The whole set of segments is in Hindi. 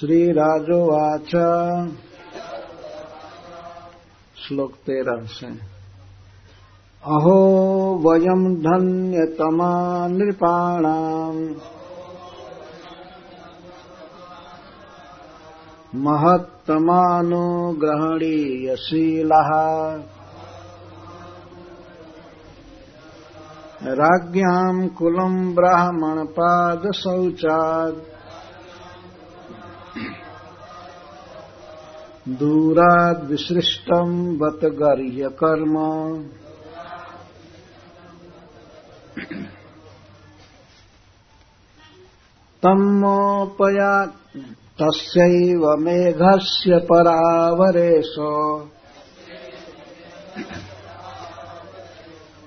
श्रीराजोवाच श्लोक तेरह से। अहो वयम् धन्यतमा नृपाणाम्। महत्तमानुग्रहणीयशीलः। राज्ञाम् कुलम् ब्राह्मणपादशौचात्। दूराद्विसृष्टम् बत गर्ह्यकर्म तम्मोपया तस्यैव मेघस्य परावरेश।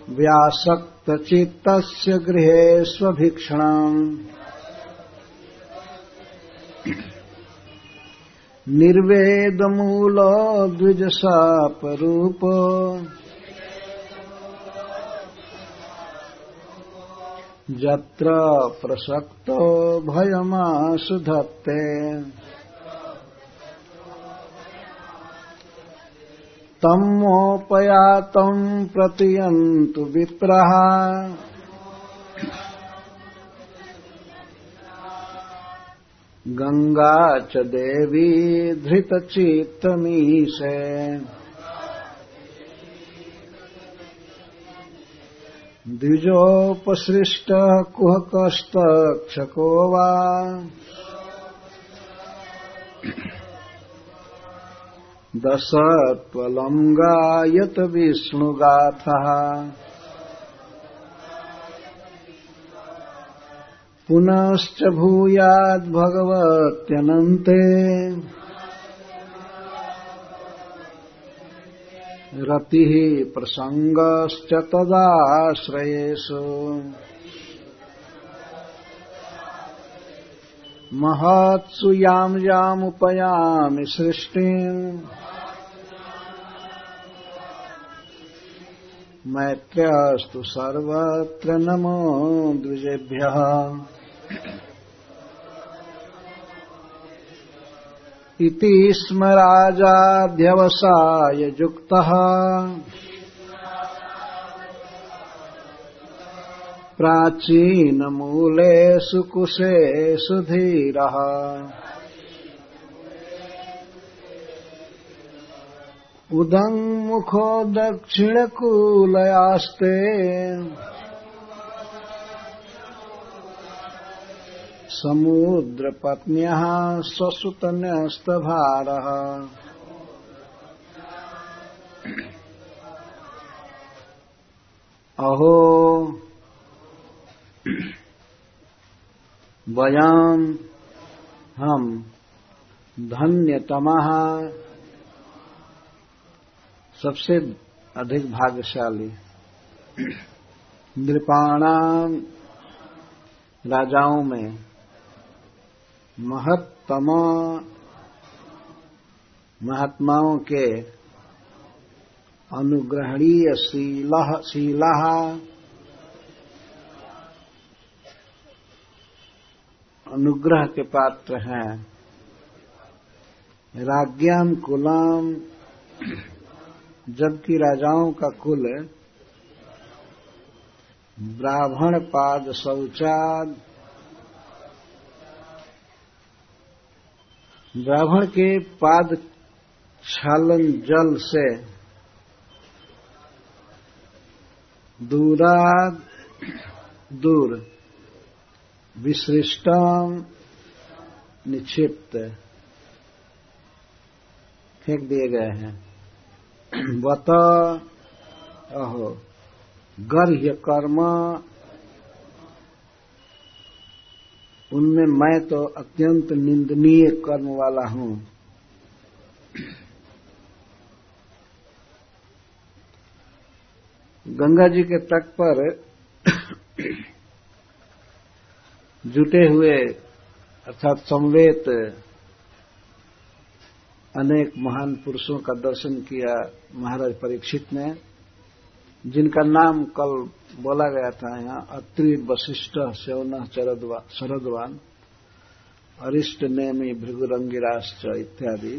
व्यासक्तचित्तस्य गृहे स्वभीक्षणम्। निर्वेदमूलो द्विजशापरूप जत्र प्रसक्तो भयमासु धत्ते तम्मोपयातम् प्रतियन्तु विप्रः गङ्गा च देवी धृतचित्तमीशे द्विजोपसृष्टः कुहकस्तक्षको वा। दशत्वलम् गायत विष्णुगाथः पुनश्च भूयाद्भगवत्यनन्ते रतिः प्रसङ्गश्च तदाश्रयेषु। महत्सु याम् यामुपयामि सृष्टिम्। मैत्र्यस्तु सर्वत्र नमो द्विजेभ्यः। इति स्म राजाध्यवसाययुक्तः प्राचीनमूलेषु कुशेषु धीरः। उदङ्मुखो दक्षिणकूलयास्ते समुद्रपत्न्यः स्वसुतन्यस्तभारः अहो वयम् हम धन्यतमः। सबसे अधिक भाग्यशाली। नृपाणाम राजाओं में महत्तम महात्माओं के अनुग्रहणीय शीला अनुग्रह के पात्र हैं राज्ञाम कुलाम जबकि राजाओं का कुल ब्राह्मण पाद शौचाद ब्राह्मण के पाद छालन जल से दूरा दूर विसृष्टम निक्षिप्त फेंक दिए गए हैं। बत अहो, गर्ह्य कर्म उनमें मैं तो अत्यंत निंदनीय कर्म वाला हूँ। गंगा जी के तट पर जुटे हुए, अर्थात संवेत, अनेक महान पुरुषों का दर्शन किया महाराज परीक्षित ने। जिनका नाम कल बोला गया था यहाँ, अत्रि वशिष्ठ सेवन शरदवान, अरिष्ट नेमी भृगुरंगिराश्च इत्यादि।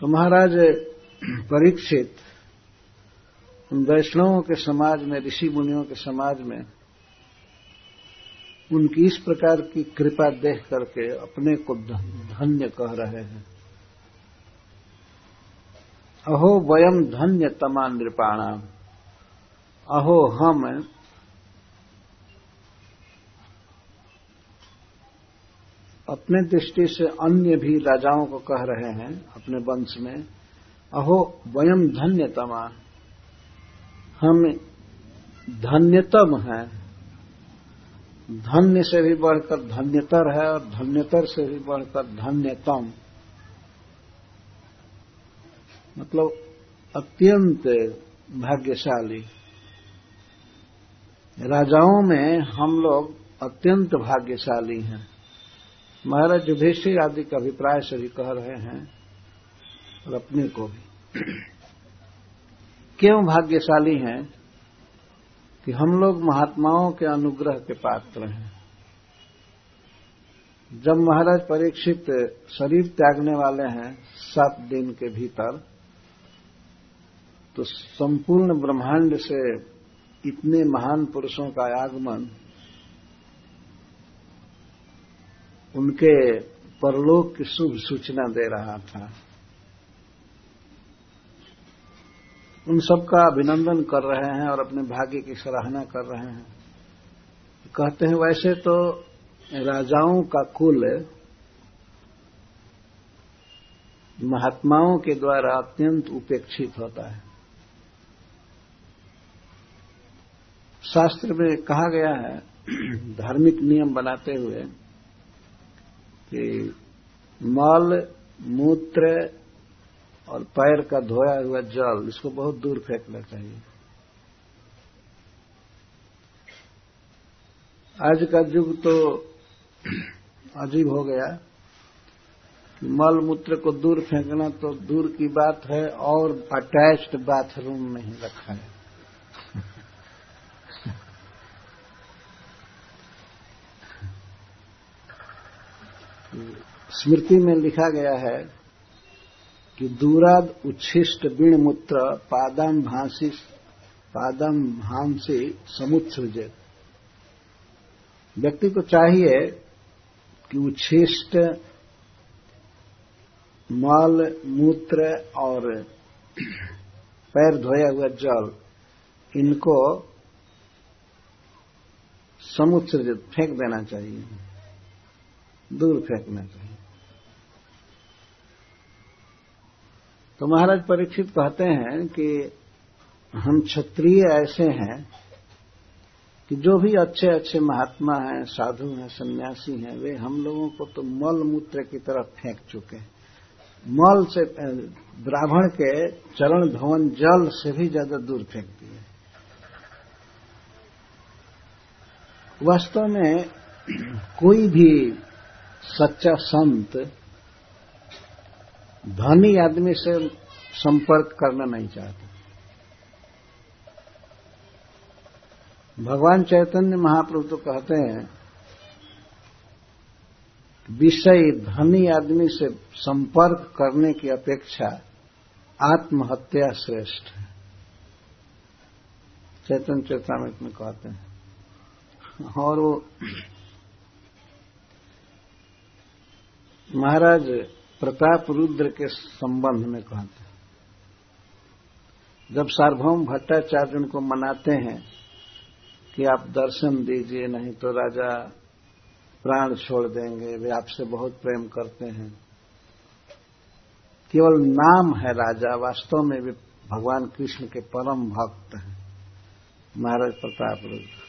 तो महाराज, परीक्षित, उन वैष्णवों के समाज में, ऋषि मुनियों के समाज में, उनकी इस प्रकार की कृपा देख करके अपने को धन्य कह रहे हैं। अहो वयम धन्य तमा नृपाणाम अहो हम अपने दृष्टि से अन्य भी राजाओं को कह रहे हैं, अपने वंश में, अहो वयम धन्यतमा हम धन्यतम हैं। धन्य से भी बढ़कर धन्यतर है और धन्यतर से भी बढ़कर धन्यतम। मतलब अत्यंत भाग्यशाली। राजाओं में हम लोग अत्यंत भाग्यशाली हैं। महाराज युधिष्ठिर आदि का अभिप्राय से भी कह रहे हैं, और अपने को भी। क्यों भाग्यशाली हैं? कि हम लोग महात्माओं के अनुग्रह के पात्र हैं। जब महाराज परीक्षित शरीर त्यागने वाले हैं, सात दिन के भीतर तो संपूर्ण ब्रह्मांड से इतने महान पुरुषों का आगमन, उनके परलोक की शुभ सूचना दे रहा था। उन सबका अभिनंदन कर रहे हैं और अपने भाग्य की सराहना कर रहे हैं। कहते हैं, वैसे तो राजाओं का कुल महात्माओं के द्वारा अत्यंत उपेक्षित होता है। शास्त्र में कहा गया है, धार्मिक नियम बनाते हुए कि मल, मूत्र और पैर का धोया हुआ जल, इसको बहुत दूर फेंकना चाहिए। आज का युग तो अजीब हो गया। मल, मूत्र को दूर फेंकना तो दूर की बात है और अटैच्ड बाथरूम में ही रखा है। स्मृति में लिखा गया है कि दूराद उच्छिष्ट बीण मूत्र पादम भांसी पादम भांसी समुत्सृजित व्यक्ति को चाहिए कि उच्छिष्ट मल, मूत्र और पैर धोया हुआ जल इनको समुत्सर्जित फेंक देना चाहिए। दूर फेंकना चाहिए। तो महाराज परीक्षित कहते हैं कि हम क्षत्रिय ऐसे हैं कि जो भी अच्छे अच्छे महात्मा हैं, साधु हैं, सन्यासी हैं, वे हम लोगों को तो मल मूत्र की तरफ़ फेंक चुके हैं। मल से ब्राह्मण के चरण भवन जल से भी ज़्यादा दूर फेंक दिए। वास्तव में कोई भी सच्चा संत धनी आदमी से संपर्क करना नहीं चाहते। भगवान चैतन्य महाप्रभु तो कहते हैं, विषय धनी आदमी से संपर्क करने की अपेक्षा आत्महत्या श्रेष्ठ है। चैतन्य चेतामित में कहते हैं। और वो महाराज प्रताप रुद्र के संबंध में कहते हैं। जब सार्वभौम भट्टाचार्य उनको मनाते हैं कि आप दर्शन दीजिए, नहीं तो राजा प्राण छोड़ देंगे, वे आपसे बहुत प्रेम करते हैं। केवल नाम है राजा, वास्तव में वे भगवान कृष्ण के परम भक्त हैं महाराज प्रताप रुद्र।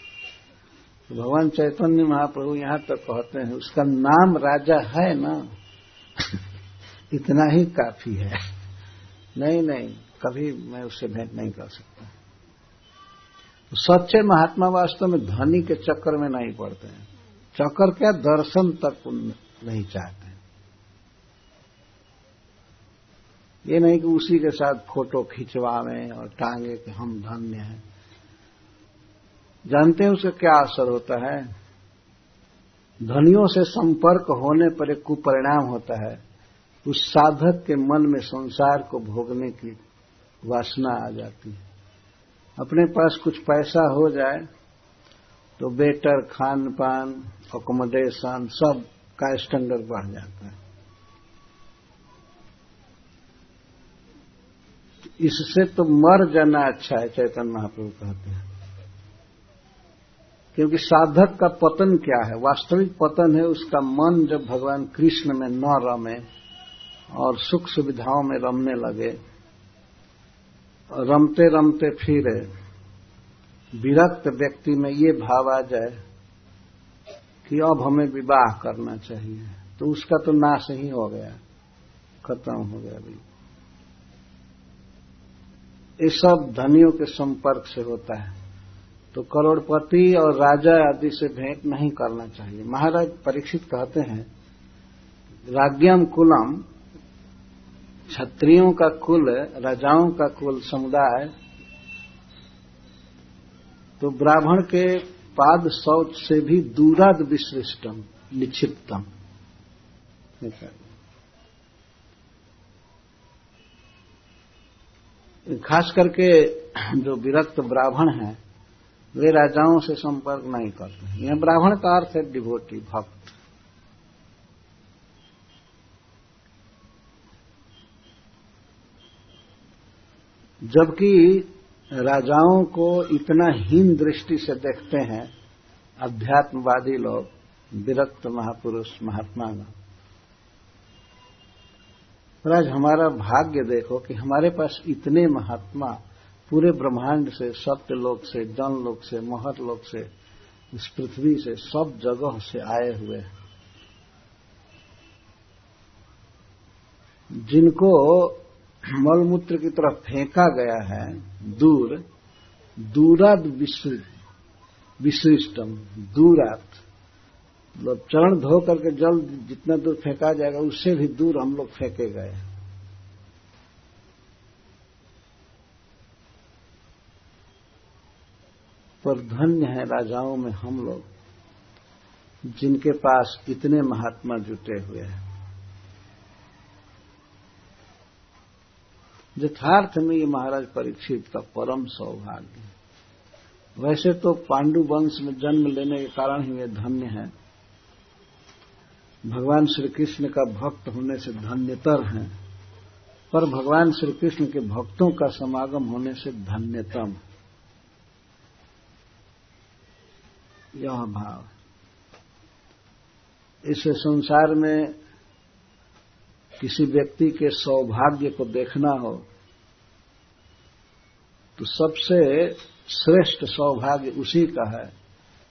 तो भगवान चैतन्य महाप्रभु यहाँ तक कहते हैं, उसका नाम राजा है ना? इतना ही काफ़ी है। नहीं नहीं, कभी मैं उससे भेंट नहीं कर सकता। तो सच्चे महात्मा वास्तव में धनी के चक्कर में नहीं पड़ते हैं। चक्कर क्या? दर्शन तक नहीं चाहते ये नहीं कि उसी के साथ फ़ोटो खिंचवावे और टांगे कि हम धन्य हैं। जानते हैं उसका क्या असर होता है? धनियों से संपर्क होने पर एक कुपरिणाम होता है। उस साधक के मन में संसार को भोगने की वासना आ जाती है। अपने पास कुछ पैसा हो जाए तो बेटर खान पान अकोमोडेशन, सब का स्टैंडर्ड बढ़ जाता है। इससे तो मर जाना अच्छा है, चैतन्य महाप्रभु कहते हैं। क्योंकि साधक का पतन क्या है? वास्तविक पतन है, उसका मन जब भगवान कृष्ण में न रमे और सुख सुविधाओं में रमने लगे। रमते रमते फिर विरक्त व्यक्ति में ये भाव आ जाए कि अब हमें विवाह करना चाहिए। तो उसका तो नाश ही हो गया, खत्म हो गया अभी। ये सब धनियों के संपर्क से होता है। तो करोड़पति और राजा आदि से भेंट नहीं करना चाहिए। महाराज परीक्षित कहते हैं राज्यम कुलम क्षत्रियों का कुल राजाओं का कुल समुदाय तो ब्राह्मण के पाद शौच से भी दूराद विश्रिष्टम निक्षिप्तम। खास करके जो विरक्त ब्राह्मण है वे राजाओं से संपर्क नहीं करते यह ब्राह्मण का अर्थ है डिवोटी भक्त। जबकि राजाओं को इतना हीन दृष्टि से देखते हैं, अध्यात्मवादी लोग, विरक्त महापुरुष, महात्मा आज हमारा भाग्य देखो कि हमारे पास इतने महात्मा, पूरे ब्रह्मांड से सत्य लोक से, जन लोक से, महत लोक से, इस पृथ्वी से, सब जगह से आए हुए हैं। जिनको मलमूत्र की तरफ़ फेंका गया है, दूर, दूराद विशिष्टम, दूरात। मतलब चरण धो करके जल जितना दूर फेंका जाएगा, उससे भी दूर हम लोग फेंके गए पर धन्य है राजाओं में हम लोग, जिनके पास इतने महात्मा जुटे हुए हैं। यथार्थ में ये महाराज परीक्षित का परम सौभाग्य वैसे तो पांडु वंश में जन्म लेने के कारण ही वे धन्य है। भगवान श्री कृष्ण का भक्त होने से धन्यतर हैं, पर भगवान श्री कृष्ण के भक्तों का समागम होने से धन्यतम। है यह भाव। इस संसार में किसी व्यक्ति के सौभाग्य को देखना हो तो सबसे श्रेष्ठ सौभाग्य उसी का है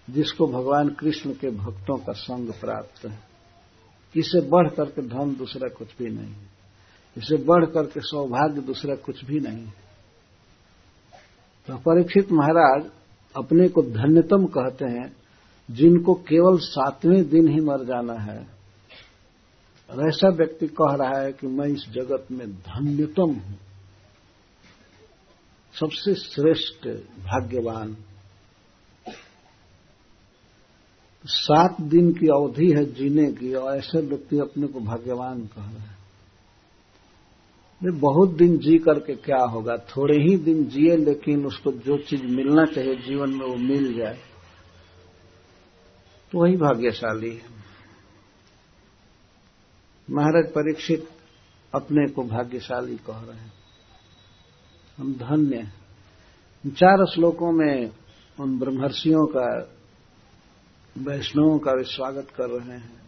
जिसको भगवान कृष्ण के भक्तों का संग प्राप्त है। इसे बढ़ करके धन दूसरा कुछ भी नहीं इसे बढ़ करके सौभाग्य दूसरा कुछ भी नहीं तो परीक्षित महाराज अपने को धन्यतम कहते हैं, जिनको केवल सातवें दिन ही मर जाना है। और ऐसा व्यक्ति कह रहा है कि मैं इस जगत में धन्यतम हूँ। सबसे श्रेष्ठ भाग्यवान। सात दिन की अवधि है जीने की, और ऐसे व्यक्ति अपने को भाग्यवान कह रहे हैं। बहुत दिन जी करके क्या होगा? थोड़े ही दिन जिए, लेकिन उसको जो चीज़ मिलना चाहिए जीवन में वो मिल जाए। तो वही भाग्यशाली है। महाराज परीक्षित अपने को भाग्यशाली कह रहे हैं। हम धन्य हैं। चार श्लोकों में उन ब्रह्मर्षियों का, वैष्णवों का स्वागत कर रहे हैं।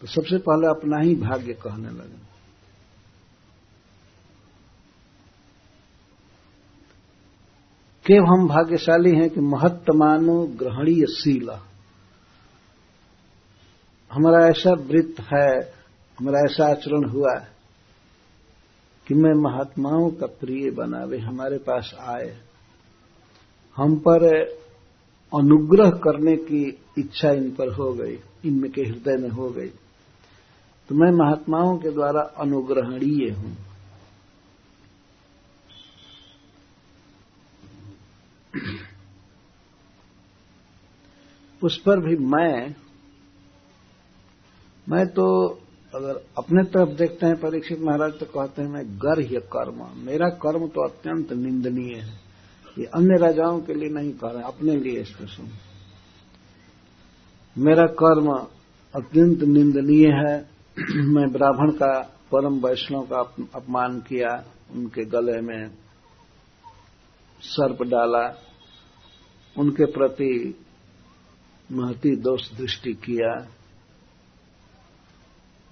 तो सबसे पहले अपना ही भाग्य कहने लगे। केव हम भाग्यशाली हैं कि महत्तमानो ग्रहणीय शील। हमारा ऐसा वृत्त है हमारा ऐसा आचरण हुआ कि मैं महात्माओं का प्रिय बना वे हमारे पास आए। हम पर अनुग्रह करने की इच्छा इन पर हो गई, इनमें के हृदय में हो गई। तो मैं महात्माओं के द्वारा अनुग्रहणीय हूँ। उस पर भी मैं मैं तो अगर अपने तरफ़ देखते हैं परीक्षित महाराज तो कहते हैं, मैं गर्ह्य कर्म मेरा कर्म तो अत्यंत निंदनीय है। ये अन्य राजाओं के लिए नहीं कह रहे, अपने लिए स्पेशल मेरा कर्म अत्यंत निंदनीय है। मैं ब्राह्मण का, परम वैष्णव का अपमान किया, उनके गले में सर्प डाला। उनके प्रति महती दोष दृष्टि किया।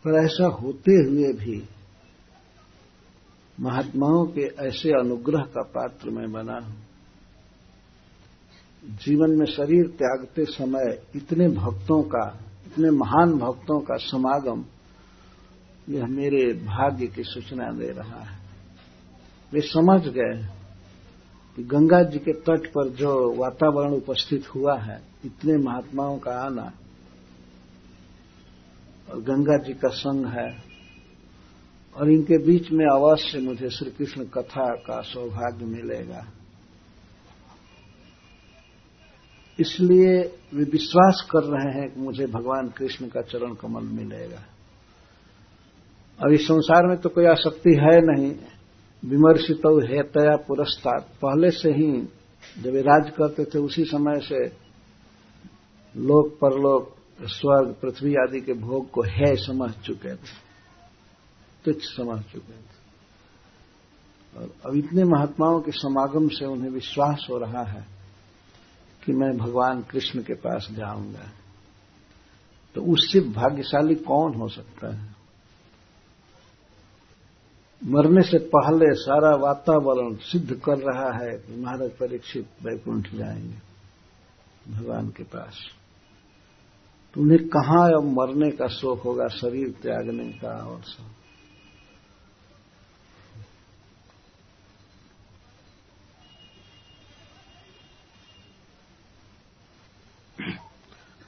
पर ऐसा होते हुए भी महात्माओं के ऐसे अनुग्रह का पात्र मैं बना हूँ। जीवन में शरीर त्यागते समय इतने भक्तों का, इतने महान भक्तों का समागम यह मेरे भाग्य की सूचना दे रहा है। वे समझ गए कि गंगा जी के तट पर जो वातावरण उपस्थित हुआ है, इतने महात्माओं का आना और गंगा जी का संग है। और इनके बीच में अवश्य मुझे श्री कृष्ण कथा का सौभाग्य मिलेगा। इसलिए वे विश्वास कर रहे हैं कि मुझे भगवान कृष्ण का चरण कमल मिलेगा। अब इस संसार में तो कोई आसक्ति है नहीं। विमर्शित है तया पुरस्तार पहले से ही जब राज करते थे, उसी समय से लोक परलोक स्वर्ग, पृथ्वी आदि के भोग को है समझ चुके थे। तुच्छ समझ चुके थे। और अब इतने महात्माओं के समागम से उन्हें विश्वास हो रहा है कि मैं भगवान कृष्ण के पास जाऊँगा। तो उससे भाग्यशाली कौन हो सकता है? मरने से पहले सारा वातावरण सिद्ध कर रहा है कि महाराज परीक्षित वैकुंठ जाएँगे भगवान के पास। तो उन्हें कहाँ अब मरने का शोक होगा, शरीर त्यागने का और सब।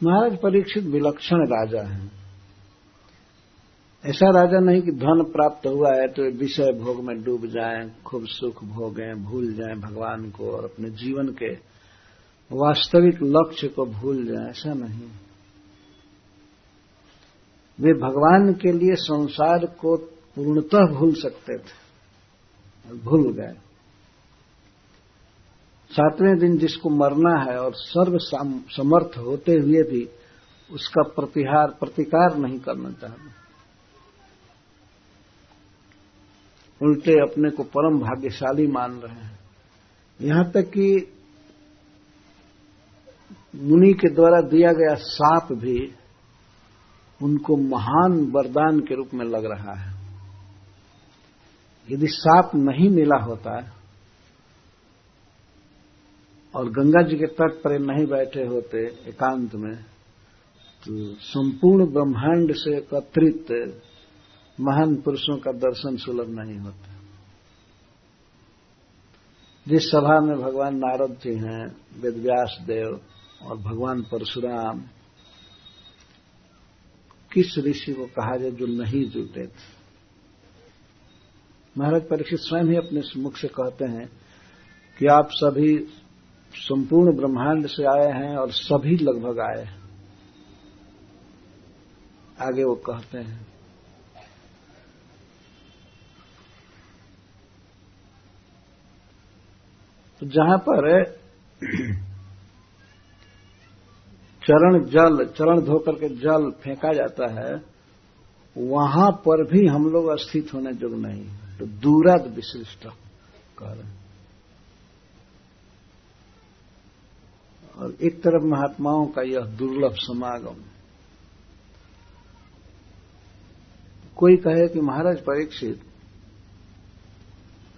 महाराज परीक्षित विलक्षण राजा हैं। ऐसा राजा नहीं कि धन प्राप्त हुआ है तो विषय भोग में डूब जाएँ, खूब सुख भोगें, भूल जाएँ भगवान को और अपने जीवन के वास्तविक लक्ष्य को भूल जाएँ, ऐसा नहीं। वे भगवान के लिए संसार को पूर्णतः भूल सकते थे। भूल गए। सातवें दिन जिसको मरना है और सर्व समर्थ होते हुए भी उसका प्रतिहार, प्रतिकार नहीं करना चाहते। उल्टे अपने को परम भाग्यशाली मान रहे हैं। यहाँ तक कि मुनि के द्वारा दिया गया साप भी उनको महान वरदान के रूप में लग रहा है। यदि साप नहीं मिला होता है और गंगा जी के तट पर नहीं बैठे होते एकांत में तो संपूर्ण ब्रह्मांड से एकत्रित महान पुरुषों का दर्शन सुलभ नहीं होता। जिस सभा में भगवान नारद जी हैं, वेदव्यास देव और भगवान परशुराम किस ऋषि को कहा जाए जो नहीं जुटे थे? महाराज परीक्षित स्वयं ही अपने मुख से कहते हैं कि आप सभी संपूर्ण ब्रह्मांड से आए हैं और सभी लगभग आए हैं। आगे वो कहते हैं तो जहाँ पर चरण जल, चरण धोकर के जल फेंका जाता है, वहाँ पर भी हम लोग अस्थित होने जोग नहीं तो दूरद विशिष्ट कह रहे और एक तरफ़ महात्माओं का यह दुर्लभ समागम। कोई कहे कि महाराज परीक्षित,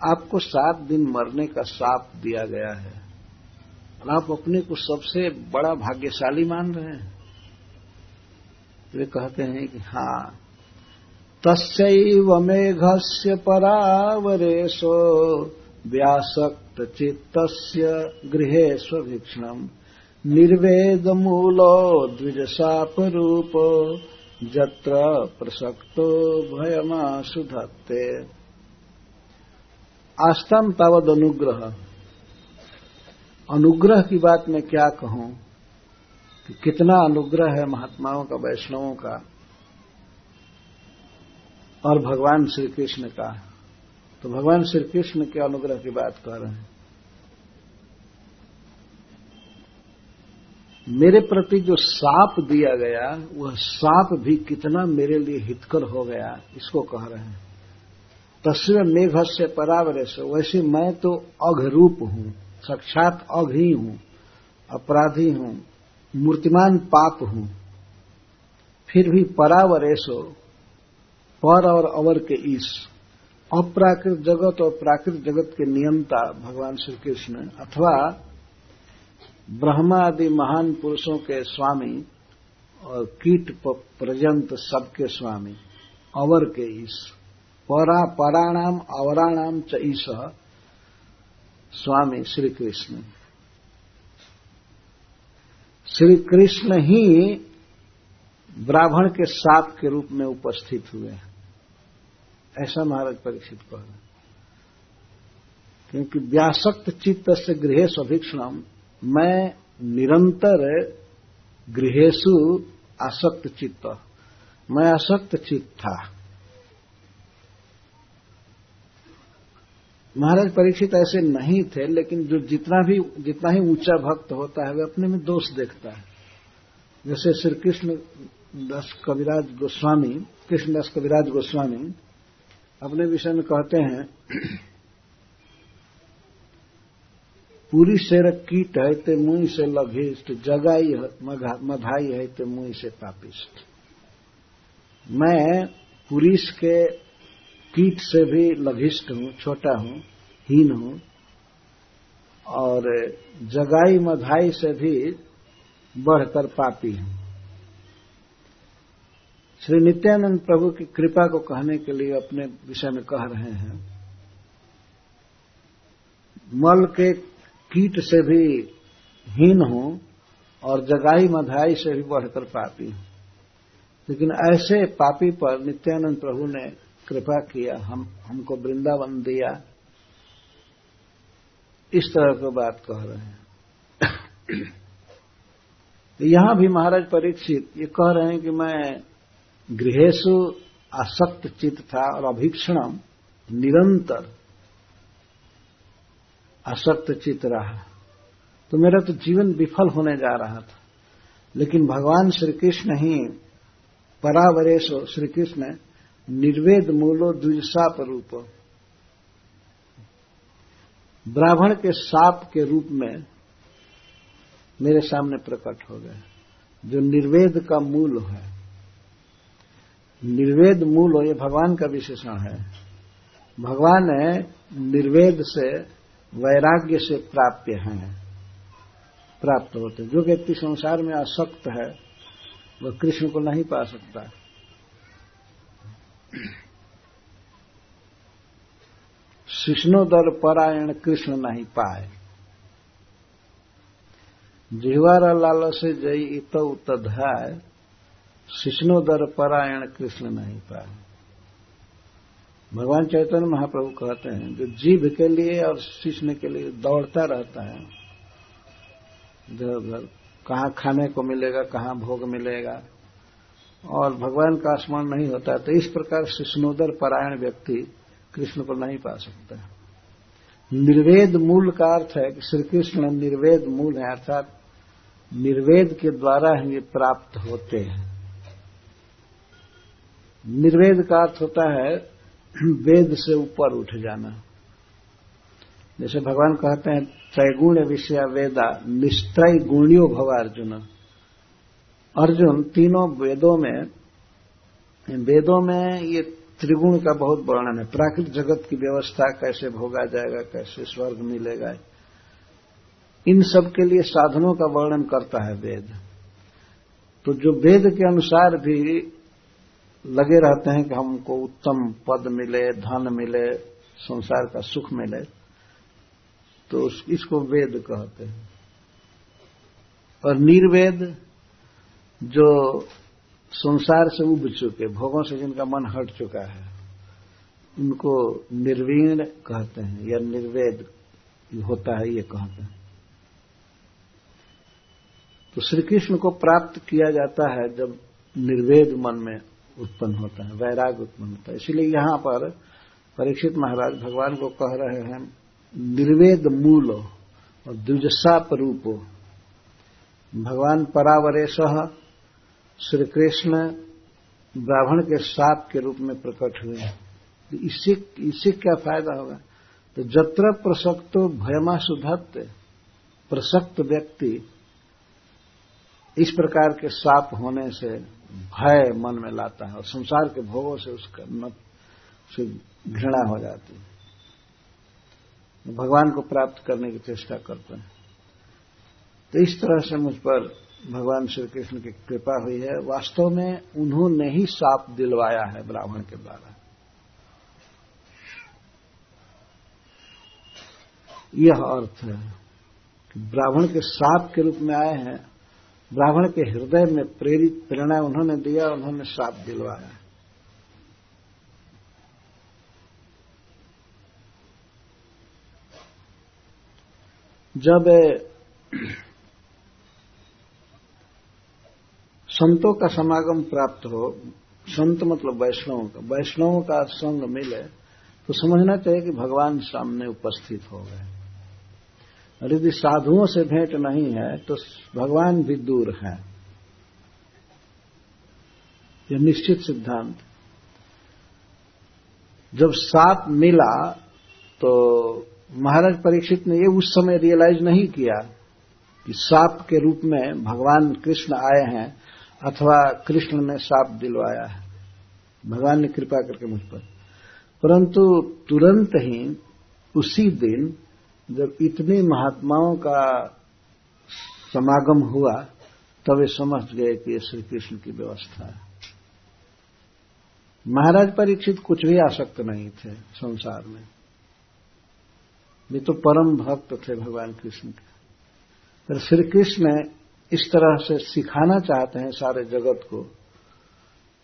आपको सात दिन मरने का साप दिया गया है। और आप अपने को सबसे बड़ा भाग्यशाली मान रहे हैं। वे कहते हैं कि हाँ। तस्व मेघस्य परावरेशो व्यासक्त चित्त गृहे स्वभीक्षण निर्वेद मूलो द्विजशापरूप जत्र प्रसक्तो भयमासु धत्ते आस्तम तावद अनुग्रह अनुग्रह की बात मैं क्या कहूँ? कि कितना अनुग्रह है महात्माओं का, वैष्णवों का, और भगवान श्री कृष्ण का। तो भगवान श्री कृष्ण के अनुग्रह की बात कर रहे हैं। मेरे प्रति जो साप दिया गया, वह साप भी कितना मेरे लिए हितकर हो गया, इसको कह रहे हैं। तस्वीर मेघ से परावरे से वैसे मैं तो अघरूप हूँ। साक्षात ही हूँ, अपराधी हूँ, मूर्तिमान पाप हूँ। फिर भी परावरेशो पर और अवर के ईश। अप्राकृत जगत और प्राकृत जगत के नियंता भगवान श्री कृष्ण अथवा ब्रह्मा आदि महान पुरुषों के स्वामी और कीट पर्यंत सबके स्वामी, अवर के ईश। परा पराणाम, अवराणाम च ईश। स्वामी श्री कृष्ण श्री कृष्ण ही ब्राह्मण के साप के रूप में उपस्थित हुए हैं। ऐसा महाराज परीक्षित कह रहे क्योंकि व्यासक्त चित्त से गृह अभीक्षण मैं निरंतर गृहेशु आसक्त चित्त, मैं आसक्त चित्त था। महाराज परीक्षित ऐसे नहीं थे, लेकिन जो जितना भी, जितना ही ऊँचा भक्त होता है वह अपने में दोष देखता है। जैसे श्री कृष्ण दास कविराज गोस्वामी कृष्णदास कविराज गोस्वामी अपने विषय में कहते हैं, पूरी शेर कीट है ते मुँह से लघिष्ट, जगाई मधाई है ते मुँह से पापिष्ट। मैं पुरुष के कीट से भी लघिष्ठ हूँ, छोटा हूँ, हीन हूँ, और जगाई मधाई से भी बढ़कर पापी हूँ। श्री नित्यानंद प्रभु की कृपा को कहने के लिए अपने विषय में कह रहे हैं। मल के कीट से भी हीन हूँ और जगाई मधाई से भी बढ़कर पापी हूँ। लेकिन ऐसे पापी पर नित्यानंद प्रभु ने कृपा किया, हम, हमको वृंदावन दिया। इस तरह की बात कह रहे हैं। यहाँ भी महाराज परीक्षित, ये कह रहे हैं कि मैं गृहेशु आसक्त चित्त था और अभीक्षणम निरंतर आसक्त चित्त रहा। तो मेरा तो जीवन विफल होने जा रहा था। लेकिन भगवान श्री कृष्ण ही परावरेश श्री कृष्ण निर्वेद मूलो द्विजसाप रूप। ब्राह्मण के साप के रूप में मेरे सामने प्रकट हो गए। जो निर्वेद का मूल है। निर्वेद मूल हो, ये भगवान का विशेषण है। भगवान है निर्वेद से वैराग्य से प्राप्य हैं, प्राप्त होते जो व्यक्ति संसार में आसक्त है, वह कृष्ण को नहीं पा सकता। शिष्णोदर परायण कृष्ण नहीं पाए। जिहवारा लाल से जई इत उतधाय शिष्णोदर परायण कृष्ण नहीं पाए। भगवान चैतन्य महाप्रभु कहते हैं जो जीव के लिए और शिष्ण के लिए दौड़ता रहता है इधर उधर कहाँ खाने को मिलेगा, कहाँ भोग मिलेगा और भगवान का स्मरण नहीं होता तो इस प्रकार शिष्णोदर परायण व्यक्ति कृष्ण को नहीं पा सकता निर्वेद मूल का अर्थ है कि श्री कृष्ण निर्वेद मूल है, अर्थात निर्वेद के द्वारा ही प्राप्त होते हैं। निर्वेद का अर्थ होता है, वेद से ऊपर उठ जाना। जैसे भगवान कहते हैं त्रैगुण विषय वेदा निस्त्रय गुणियो भव अर्जुन अर्जुन तीनों वेदों में वेदों में ये त्रिगुण का बहुत वर्णन है। प्राकृतिक जगत की व्यवस्था कैसे भोगा जाएगा, कैसे स्वर्ग मिलेगा। इन सब के लिए साधनों का वर्णन करता है वेद। तो जो वेद के अनुसार भी लगे रहते हैं कि हमको उत्तम पद मिले, धन मिले, संसार का सुख मिले तो इसको वेद कहते हैं। और निर्वेद जो संसार से उब चुके, भोगों से जिनका मन हट चुका है, उनको निर्वीण कहते हैं, या निर्वेद होता है, ये कहते हैं। तो श्री कृष्ण को प्राप्त किया जाता है जब निर्वेद मन में उत्पन्न होता है, वैराग उत्पन्न होता है। इसलिए यहाँ पर परीक्षित महाराज भगवान को कह रहे हैं, निर्वेद मूल और द्विजसाप रूप, भगवान परावरेश श्री कृष्ण ब्राह्मण के साप के रूप में प्रकट हुए तो इससे इससे क्या फ़ायदा होगा? तो जत्र प्रसक्तो भयमा सुधत्त प्रसक्त व्यक्ति इस प्रकार के साप होने से भय मन में लाता है और संसार के भोगों से उसका मत, से घृणा हो जाती है। भगवान को प्राप्त करने की चेष्टा करते हैं। तो इस तरह से मुझ पर भगवान श्री कृष्ण की कृपा हुई है। वास्तव में उन्होंने ही साप दिलवाया है ब्राह्मण के द्वारा। यह अर्थ है कि ब्राह्मण के साप के रूप में आए हैं। ब्राह्मण के हृदय में प्रेरित प्रेरणा उन्होंने दिया, उन्होंने साप दिलवाया। है जब संतों का समागम प्राप्त हो, संत मतलब वैष्णवों का वैष्णवों का संग मिले तो समझना चाहिए कि भगवान सामने उपस्थित हो गए। और यदि साधुओं से भेंट नहीं है तो भगवान भी दूर है। यह निश्चित सिद्धांत। जब साप मिला तो महाराज परीक्षित ने ये उस समय रियलाइज़ नहीं किया कि साप के रूप में भगवान कृष्ण आए हैं। अथवा कृष्ण ने साप दिलवाया है। भगवान ने कृपा करके मुझ पर। परंतु तुरंत ही उसी दिन जब इतने महात्माओं का समागम हुआ, तब वे समझ गए कि ये श्री कृष्ण की व्यवस्था है। महाराज परीक्षित कुछ भी आसक्त नहीं थे संसार में। वे तो परम भक्त थे भगवान कृष्ण के। पर श्री कृष्ण इस तरह से सिखाना चाहते हैं सारे जगत को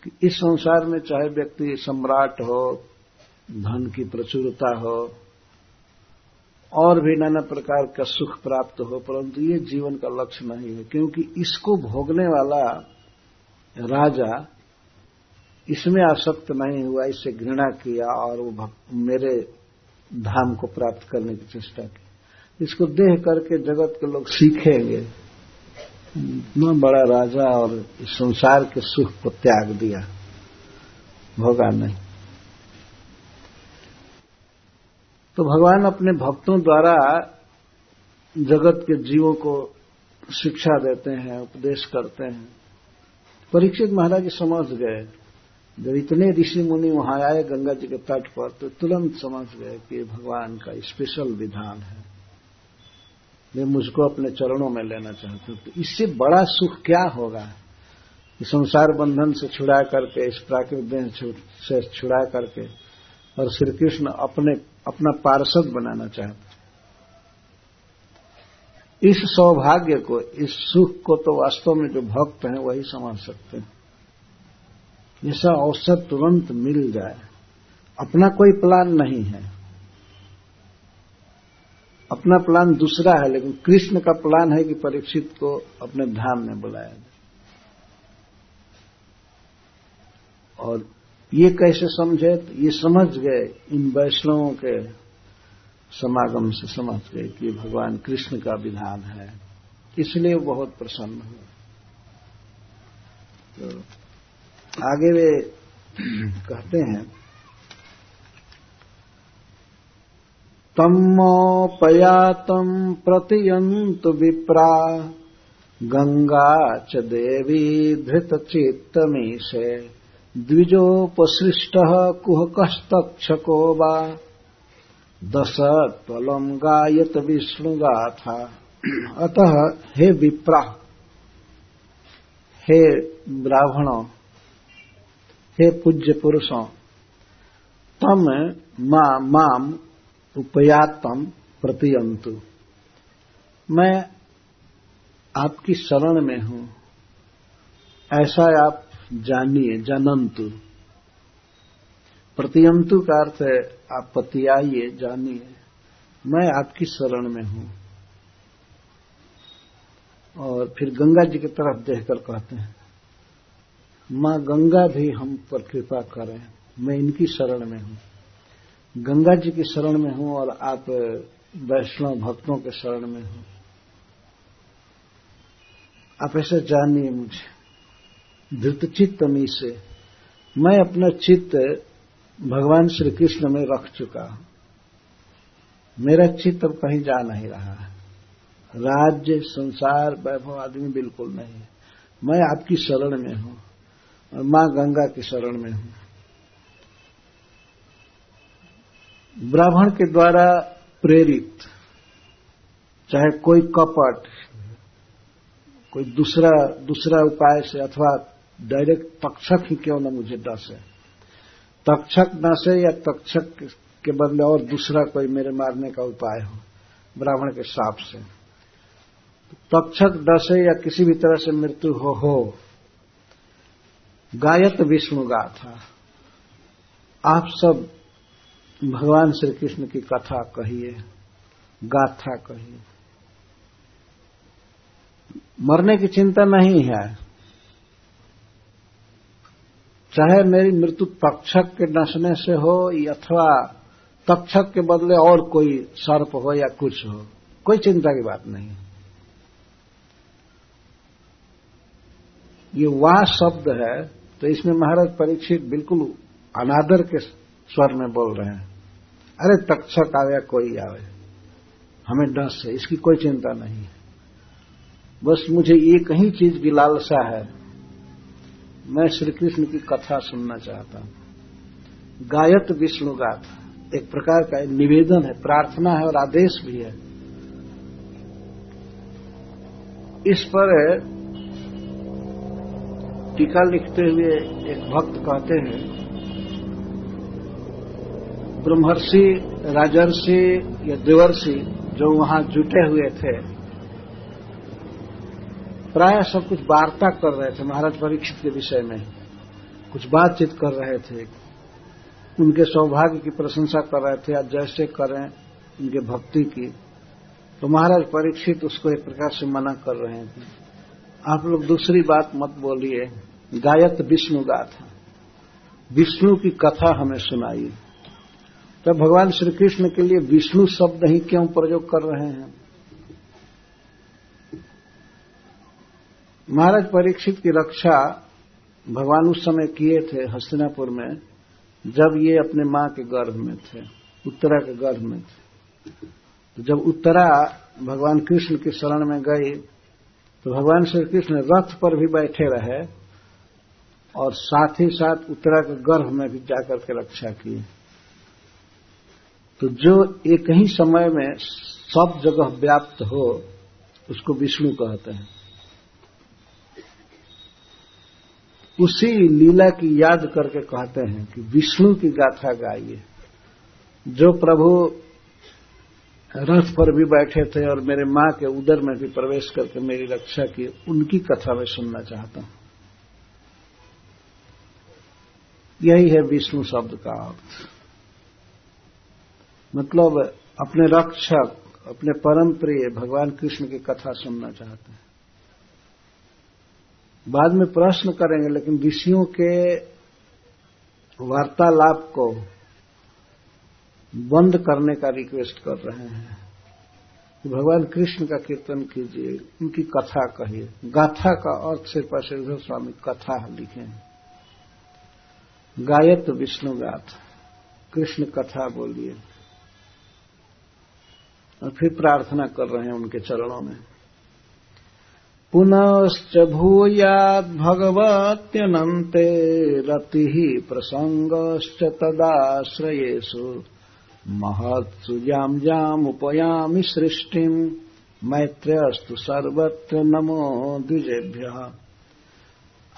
कि इस संसार में चाहे व्यक्ति सम्राट हो, धन की प्रचुरता हो, और भी नाना प्रकार का सुख प्राप्त हो, परंतु ये जीवन का लक्ष्य नहीं है, क्योंकि इसको भोगने वाला राजा इसमें आसक्त नहीं हुआ, इससे घृणा किया और वो मेरे धाम को प्राप्त करने की चेष्टा की। इसको देख करके जगत के लोग सीखेंगे। इतना बड़ा राजा और इस संसार के सुख को त्याग दिया। भोगा नहीं। तो भगवान अपने भक्तों द्वारा जगत के जीवों को शिक्षा देते हैं, उपदेश करते हैं। परीक्षित महाराज समझ गए। जब इतने ऋषि मुनि वहाँ आए गंगा जी के तट पर तो तुरंत समझ गए कि भगवान का स्पेशल विधान है। वे मुझको अपने चरणों में लेना चाहते तो इससे बड़ा सुख क्या होगा? संसार बंधन से छुड़ा करके, इस प्राकृतिक देह से छुड़ा करके, और श्री कृष्ण अपने, अपना पार्षद बनाना चाहते इस सौभाग्य को, इस सुख को तो वास्तव में जो भक्त हैं, वही समझ सकते हैं। जैसा अवसर तुरंत मिल जाए। अपना कोई प्लान नहीं है। अपना प्लान दूसरा है, लेकिन कृष्ण का प्लान है कि परीक्षित को अपने धाम में बुलाया जाए। और ये कैसे समझे? तो ये समझ गए, इन वैष्णवों के समागम से समझ गए कि भगवान कृष्ण का विधान है। इसलिए बहुत प्रसन्न हुए। तो आगे वे कहते हैं तमोपयातम प्रतियंत विप्रा। गंगा च देवी धृत से द्विजोपसृष्ट कुहकस्तक्षको वा। दश त्वलम गायत विष्णुगाथा। अतः हे विप्रा, हे ब्राह्मणों, हे पूज्य पुरुषों तम माम उपयातम प्रतियंतु मैं आपकी शरण में हूँ। ऐसा आप जानिए, जनंतु। प्रतियंतु का अर्थ है, आप पतियाइए, जानिए। मैं आपकी शरण में हूँ। और फिर गंगा जी की तरफ़ देखकर कहते हैं, माँ गंगा भी हम पर कृपा करें, मैं इनकी शरण में हूँ। गंगा जी की शरण में हूँ और आप वैष्णव भक्तों के शरण में हूँ। आप ऐसे जानिए मुझे धृतचित्त मी से। मैं अपना चित्त भगवान श्री कृष्ण में रख चुका हूँ। मेरा चित्त अब कहीं जा नहीं रहा है। राज्य, संसार, वैभव आदमी बिल्कुल नहीं मैं आपकी शरण में हूँ और माँ गंगा की शरण में हूँ। ब्राह्मण के द्वारा प्रेरित, चाहे कोई कपट, कोई दूसरा दूसरा उपाय से अथवा डायरेक्ट तक्षक ही क्यों न मुझे डसे? तक्षक न से या तक्षक के बदले और दूसरा कोई मेरे मारने का उपाय हो, ब्राह्मण के साप से? तक्षक डसे या किसी भी तरह से मृत्यु हो हो। गायत विष्णु गाथा। आप सब भगवान श्री कृष्ण की कथा कहिए, गाथा कहिए। मरने की चिंता नहीं है। चाहे मेरी मृत्यु तक्षक के नसने से हो, अथवा तक्षक के बदले और कोई सर्प हो या कुछ हो, कोई चिंता की बात नहीं ये वाह शब्द है तो इसमें महाराज परीक्षित बिल्कुल अनादर के स्वर में बोल रहे हैं। अरे तक्षक आवे कोई आवे हमें डस है इसकी कोई चिंता नहीं है। बस मुझे एक ही चीज़ की लालसा है। मैं श्री कृष्ण की कथा सुनना चाहता हूँ। गायत विष्णु गाथ एक प्रकार का निवेदन है, प्रार्थना है और आदेश भी है। इस पर टीका लिखते हुए एक भक्त कहते हैं ब्रह्मर्षि, राजर्षि या देवर्षि जो वहाँ जुटे हुए थे, प्राय सब कुछ वार्ता कर रहे थे, महाराज परीक्षित के विषय में। कुछ बातचीत कर रहे थे। उनके सौभाग्य की प्रशंसा कर रहे थे, आज जैसे करें उनके भक्ति की। तो महाराज परीक्षित उसको एक प्रकार से मना कर रहे थे आप लोग दूसरी बात मत बोलिए। गायत विष्णु गाथा। विष्णु की कथा हमें सुनाई तो भगवान श्री कृष्ण के लिए विष्णु शब्द ही क्यों प्रयोग कर रहे हैं? महाराज परीक्षित की रक्षा भगवान उस समय किए थे हस्तिनापुर में, जब ये अपने माँ के गर्भ में थे, उत्तरा के गर्भ में थे। तो जब उत्तरा भगवान कृष्ण की शरण में गई तो भगवान श्री कृष्ण रथ पर भी बैठे रहे और साथ ही साथ उत्तरा के गर्भ में भी जाकर के रक्षा की। तो जो एक ही समय में सब जगह व्याप्त हो, उसको विष्णु कहते हैं। उसी लीला की याद करके कहते हैं कि विष्णु की गाथा गाइए। जो प्रभु रथ पर भी बैठे थे और मेरे माँ के उदर में भी प्रवेश करके मेरी रक्षा की, उनकी कथा मैं सुनना चाहता हूँ। यही है विष्णु शब्द का अर्थ। मतलब अपने रक्षक, अपने परम प्रिय भगवान कृष्ण की कथा सुनना चाहते हैं। बाद में प्रश्न करेंगे, लेकिन ऋषियों के वार्तालाप को बंद करने का रिक्वेस्ट कर रहे हैं। कि भगवान कृष्ण का कीर्तन कीजिए, उनकी कथा कहिए। गाथा का अर्थ से प्रसिद्ध स्वामी कथा लिखे। गायत विष्णु गाथा, कृष्ण कथा बोलिए। और फिर प्रार्थना कर रहे हैं उनके चरणों में। पुनश्च भूयाद्भगवत्यनन्ते रतिः प्रसङ्गश्च तदाश्रयेषु। महत्सु याम् यामुपयामि सृष्टिम्। मैत्रेय अस्तु सर्वत्र नमो द्विजेभ्य।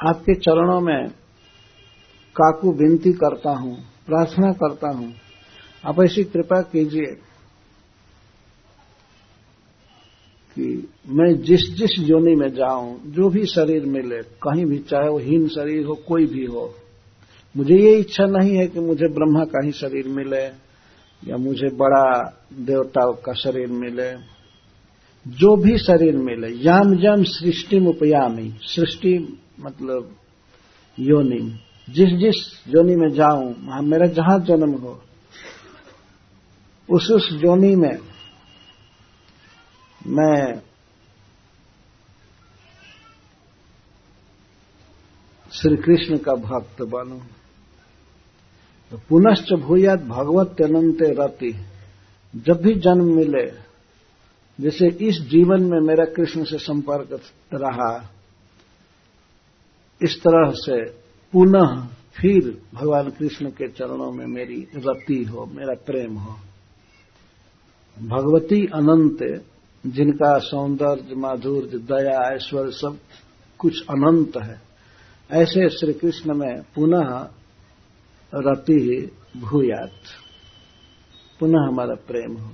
आपके चरणों में काकू विनती करता हूँ, प्रार्थना करता हूँ। आप ऐसी कृपा कीजिए। कि मैं जिस जिस योनि में जाऊँ, जो भी शरीर मिले, कहीं भी, चाहे वो हीन शरीर हो, कोई भी हो, मुझे ये इच्छा नहीं है कि मुझे ब्रह्मा का ही शरीर मिले, या मुझे बड़ा देवता का शरीर मिले। जो भी शरीर मिले, याम जम सृष्टि उपयामी, सृष्टि मतलब योनि। जिस जिस योनि में जाऊँ मेरा जहाँ जन्म हो, उस उस योनि में मैं श्री कृष्ण का भक्त बनूं। तो पुनश्च भूयात भगवत अनंत रति। जब भी जन्म मिले, जैसे इस जीवन में मेरा कृष्ण से संपर्क रहा, इस तरह से पुनः फिर भगवान कृष्ण के चरणों में मेरी रति हो, मेरा प्रेम हो। भगवती अनंत जिनका सौंदर्य, माधुर्य, दया, ऐश्वर्य सब कुछ अनंत है। ऐसे श्री कृष्ण में पुनः रति भूयात। पुनः हमारा प्रेम हो।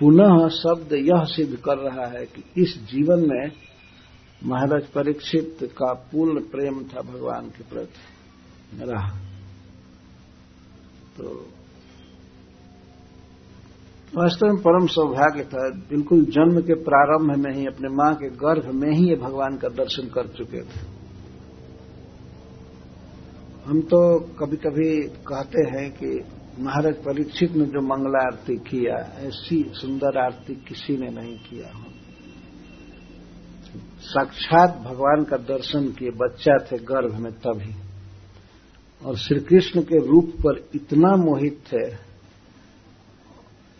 पुनः शब्द यह सिद्ध कर रहा है कि इस जीवन में महाराज परीक्षित का पूर्ण प्रेम था भगवान के प्रति। रहा। तो वास्तव में परम सौभाग्य था। बिल्कुल जन्म के प्रारंभ में ही अपने माँ के गर्भ में ही ये भगवान का दर्शन कर चुके थे। हम तो कभी कभी कहते हैं कि महाराज परीक्षित ने जो मंगला आरती किया, ऐसी सुंदर आरती किसी ने नहीं किया साक्षात भगवान का दर्शन किए, बच्चा थे गर्भ में तभी। और श्री कृष्ण के रूप पर इतना मोहित थे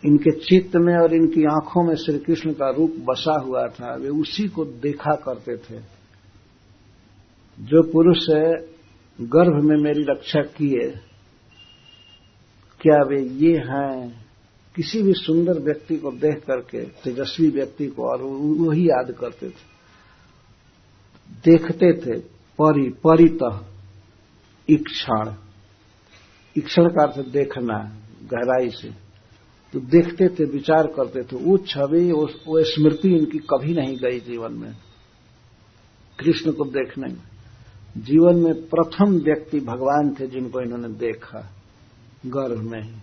इनके चित्त में और इनकी आँखों में श्री कृष्ण का रूप बसा हुआ था, वे उसी को देखा करते थे। जो पुरुष गर्भ में मेरी रक्षा किए, क्या वे ये हैं? किसी भी सुंदर व्यक्ति को देख करके, तेजस्वी व्यक्ति को और वही याद करते थे। देखते थे, परि, परितः इक्षण इक्षण का अर्थ देखना, गहराई से। तो देखते थे, विचार करते थे, वो छवि वो स्मृति इनकी कभी नहीं गई जीवन में। कृष्ण को देखने में। जीवन में प्रथम व्यक्ति भगवान थे जिनको इन्होंने देखा, गर्भ में ही।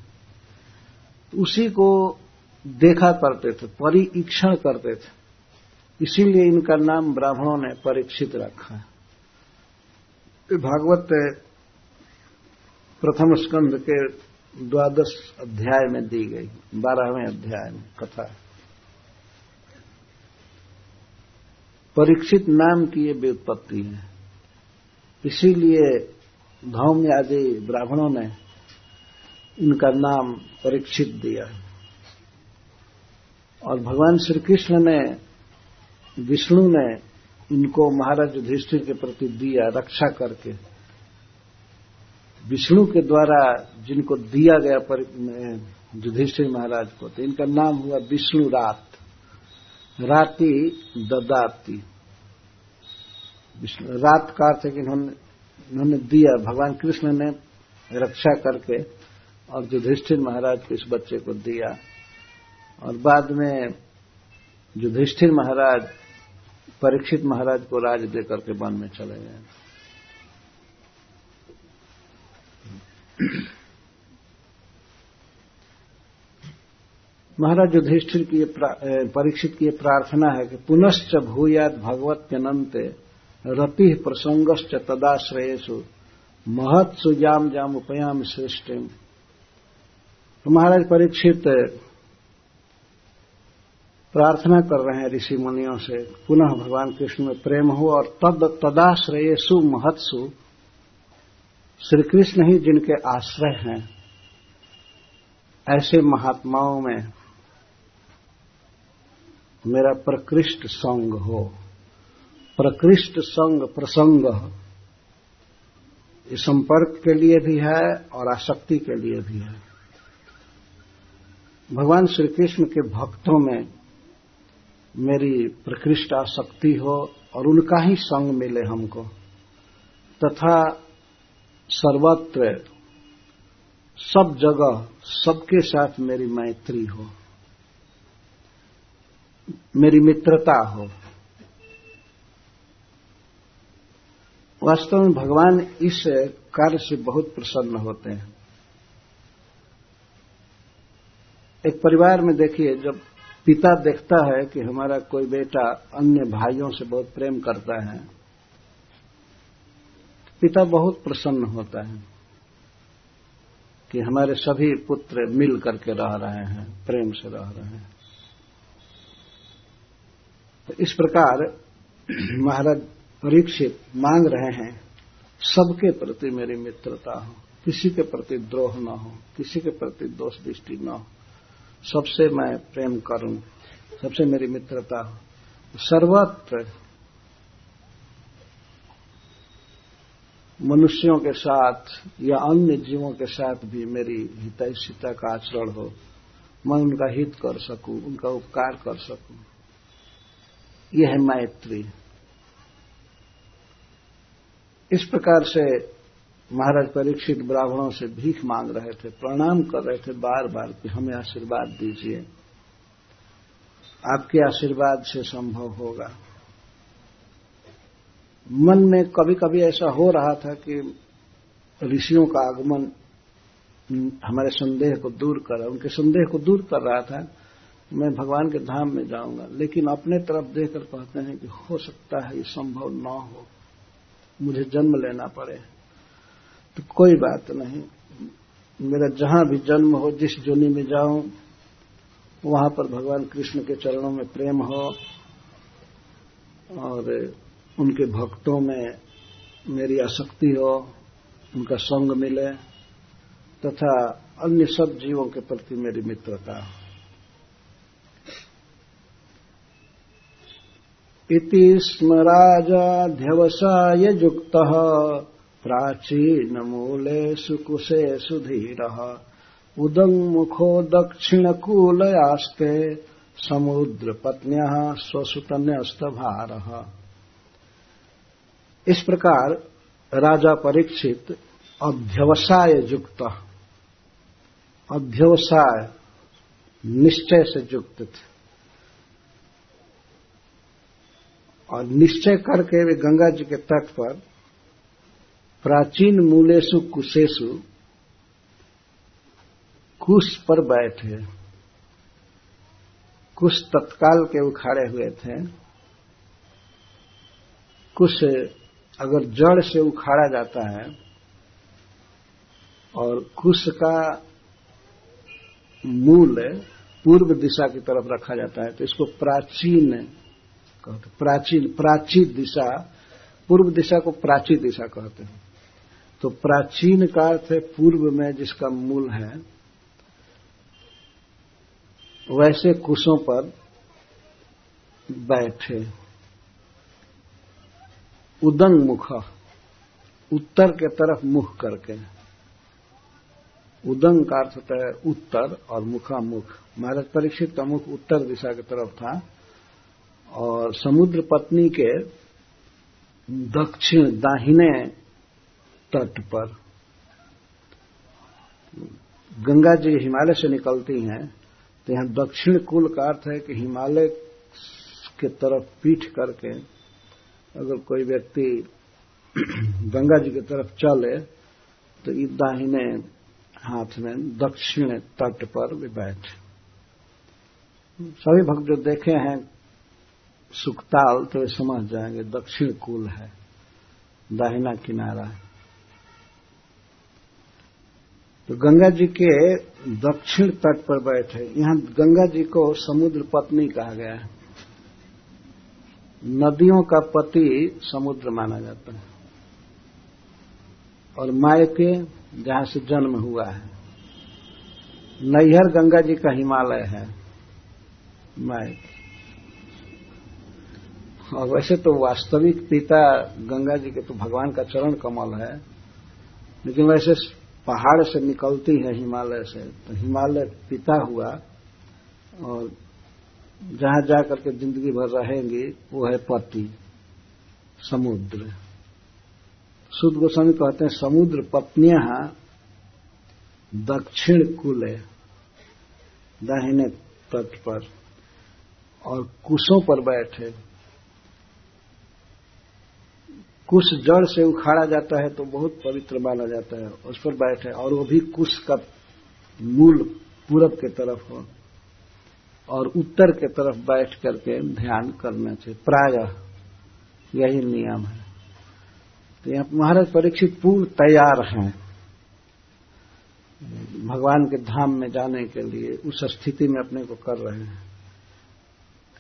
उसी को देखा करते थे, परीक्षण करते थे। इसीलिए इनका नाम ब्राह्मणों ने परीक्षित रखा। भागवत, प्रथम स्कंध के द्वादश अध्याय में दी गई, बारहवें अध्याय में कथा। परीक्षित नाम की ये व्युत्पत्ति है। इसीलिए धौम्य आदि ब्राह्मणों ने इनका नाम परीक्षित दिया। और भगवान श्री कृष्ण ने, विष्णु ने इनको महाराज युधिष्ठिर के प्रति दिया, रक्षा करके। विष्णु के द्वारा जिनको दिया गया पर युधिष्ठिर महाराज को तो इनका नाम हुआ विष्णु रात। राति ददाती। रात का अर्थ है कि इन्होंने दिया, भगवान कृष्ण ने रक्षा करके और युधिष्ठिर महाराज को इस बच्चे को दिया। और बाद में युधिष्ठिर महाराज, परीक्षित महाराज को राज देकर के वन में चले गए। महाराज युधिष्ठिर की परीक्षित की प्रार्थना है कि पुनश्च भूयात भगवत अनंत रति प्रसंगश्च तदाश्रयेशु महत्सु जाम जाम उपयाम सृष्टि तो महाराज परीक्षित प्रार्थना कर रहे हैं ऋषि मुनियों से, पुनः भगवान कृष्ण में प्रेम हो और तद तदाश्रयेशु महत्सु श्री कृष्ण ही जिनके आश्रय हैं, ऐसे महात्माओं में मेरा प्रकृष्ट संग हो। प्रकृष्ट संग प्रसंग। ये संपर्क के लिए भी है और आसक्ति के लिए भी है। भगवान श्री कृष्ण के भक्तों में मेरी प्रकृष्ट आसक्ति हो और उनका ही संग मिले हमको, तथा सर्वत्र सब जगह सबके साथ मेरी मैत्री हो, मेरी मित्रता हो। वास्तव में भगवान इस कार्य से बहुत प्रसन्न होते हैं। एक परिवार में देखिए, जब पिता देखता है कि हमारा कोई बेटा अन्य भाइयों से बहुत प्रेम करता है पिता बहुत प्रसन्न होता है कि हमारे सभी पुत्र मिल करके रह रहे हैं, प्रेम से रह रहे हैं। तो इस प्रकार महाराज परीक्षित मांग रहे हैं, सबके प्रति मेरी मित्रता हो, किसी के प्रति द्रोह न हो, किसी के प्रति दोष दृष्टि न हो, सबसे मैं प्रेम करूँ, सबसे मेरी मित्रता हो। सर्वत्र मनुष्यों के साथ या अन्य जीवों के साथ भी मेरी हितैषिता का आचरण हो, मैं उनका हित कर सकूँ, उनका उपकार कर सकूँ। यह है मैत्री। इस प्रकार से महाराज परीक्षित ब्राह्मणों से भीख मांग रहे थे, प्रणाम कर रहे थे बार बार कि हमें आशीर्वाद दीजिए। आपके आशीर्वाद से संभव होगा। मन में कभी कभी ऐसा हो रहा था कि ऋषियों का आगमन हमारे संदेह को दूर कर, उनके संदेह को दूर कर रहा था, मैं भगवान के धाम में जाऊँगा। लेकिन अपने तरफ़ देखकर कहते हैं कि हो सकता है ये संभव न हो, मुझे जन्म लेना पड़े। तो कोई बात नहीं, मेरा जहाँ भी जन्म हो, जिस जोनी में जाऊँ, वहाँ पर भगवान कृष्ण के चरणों में प्रेम हो, और उनके भक्तों में मेरी आसक्ति हो, उनका संग मिले, तथा अन्य सब जीवों के प्रति मेरी मित्रता हो। इति स्म राजाध्यवसाय युक्तः प्राचीनमूलेषु कुशेषु धीरः। उदङ्मुखो दक्षिणकूलयास्ते, समुद्रपत्न्यः स्वसुतन्यस्तभारः। इस प्रकार राजा परीक्षित अध्यवसाय युक्त, अध्यवसाय निश्चय से युक्त थे। और निश्चय करके वे गंगा जी के तट पर प्राचीन मूलेशु कुशेशु कुश पर बैठे, कुश तत्काल के उखाड़े हुए थे। कुश अगर जड़ से उखाड़ा जाता है और कुश का मूल पूर्व दिशा की तरफ़ रखा जाता है तो इसको प्राचीन कहते प्राचीन प्राची दिशा, पूर्व दिशा को प्राची दिशा कहते हैं। तो प्राचीन का अर्थ है पूर्व में जिसका मूल है, वैसे कुशों पर बैठे। उदंग मुख। उत्तर के तरफ़ मुख करके। उदंग का अर्थ होता है उत्तर और मुखा मुख महाराज परीक्षित का मुख उत्तर दिशा की तरफ़ था। और समुद्र पत्नी के दक्षिण दाहिने तट पर गंगा जी हिमालय से निकलती हैं। तो यहाँ दक्षिण कुल का अर्थ है कि हिमालय के तरफ़ पीठ करके अगर कोई व्यक्ति गंगा जी की तरफ़ चले तो इस दाहिने हाथ में, दक्षिण तट पर भी बैठे। सभी भक्त जो देखे हैं सुखताल तो वे समझ जाएँगे दक्षिण कुल है, दाहिना किनारा है। तो गंगा जी के दक्षिण तट पर बैठे। यहाँ गंगा जी को समुद्र पत्नी कहा गया है। नदियों का पति समुद्र माना जाता है। और मायके जहाँ से जन्म हुआ है। नैहर गंगा जी का हिमालय है मायके और वैसे तो वास्तविक पिता गंगा जी के तो भगवान का चरण कमल है, लेकिन वैसे पहाड़ से निकलती है हिमालय से तो हिमालय पिता हुआ और जहाँ जाकर के ज़िंदगी भर रहेंगे, वो है पति, समुद्र। सुद गोस्वामी कहते हैं, समुद्र पत्नियाँ दक्षिण कुल है दाहिने तट पर, और कुशों पर बैठे। कुश जड़ से उखाड़ा जाता है तो बहुत पवित्र माना जाता है, उस पर बैठे, और वो भी कुश का मूल पूरब के तरफ़ हो। और उत्तर के तरफ़ बैठ करके ध्यान करना चाहिए। प्राय यही नियम है। तो यहाँ महाराज परीक्षित पूर्ण तैयार हैं। भगवान के धाम में जाने के लिए उस स्थिति में अपने को कर रहे हैं।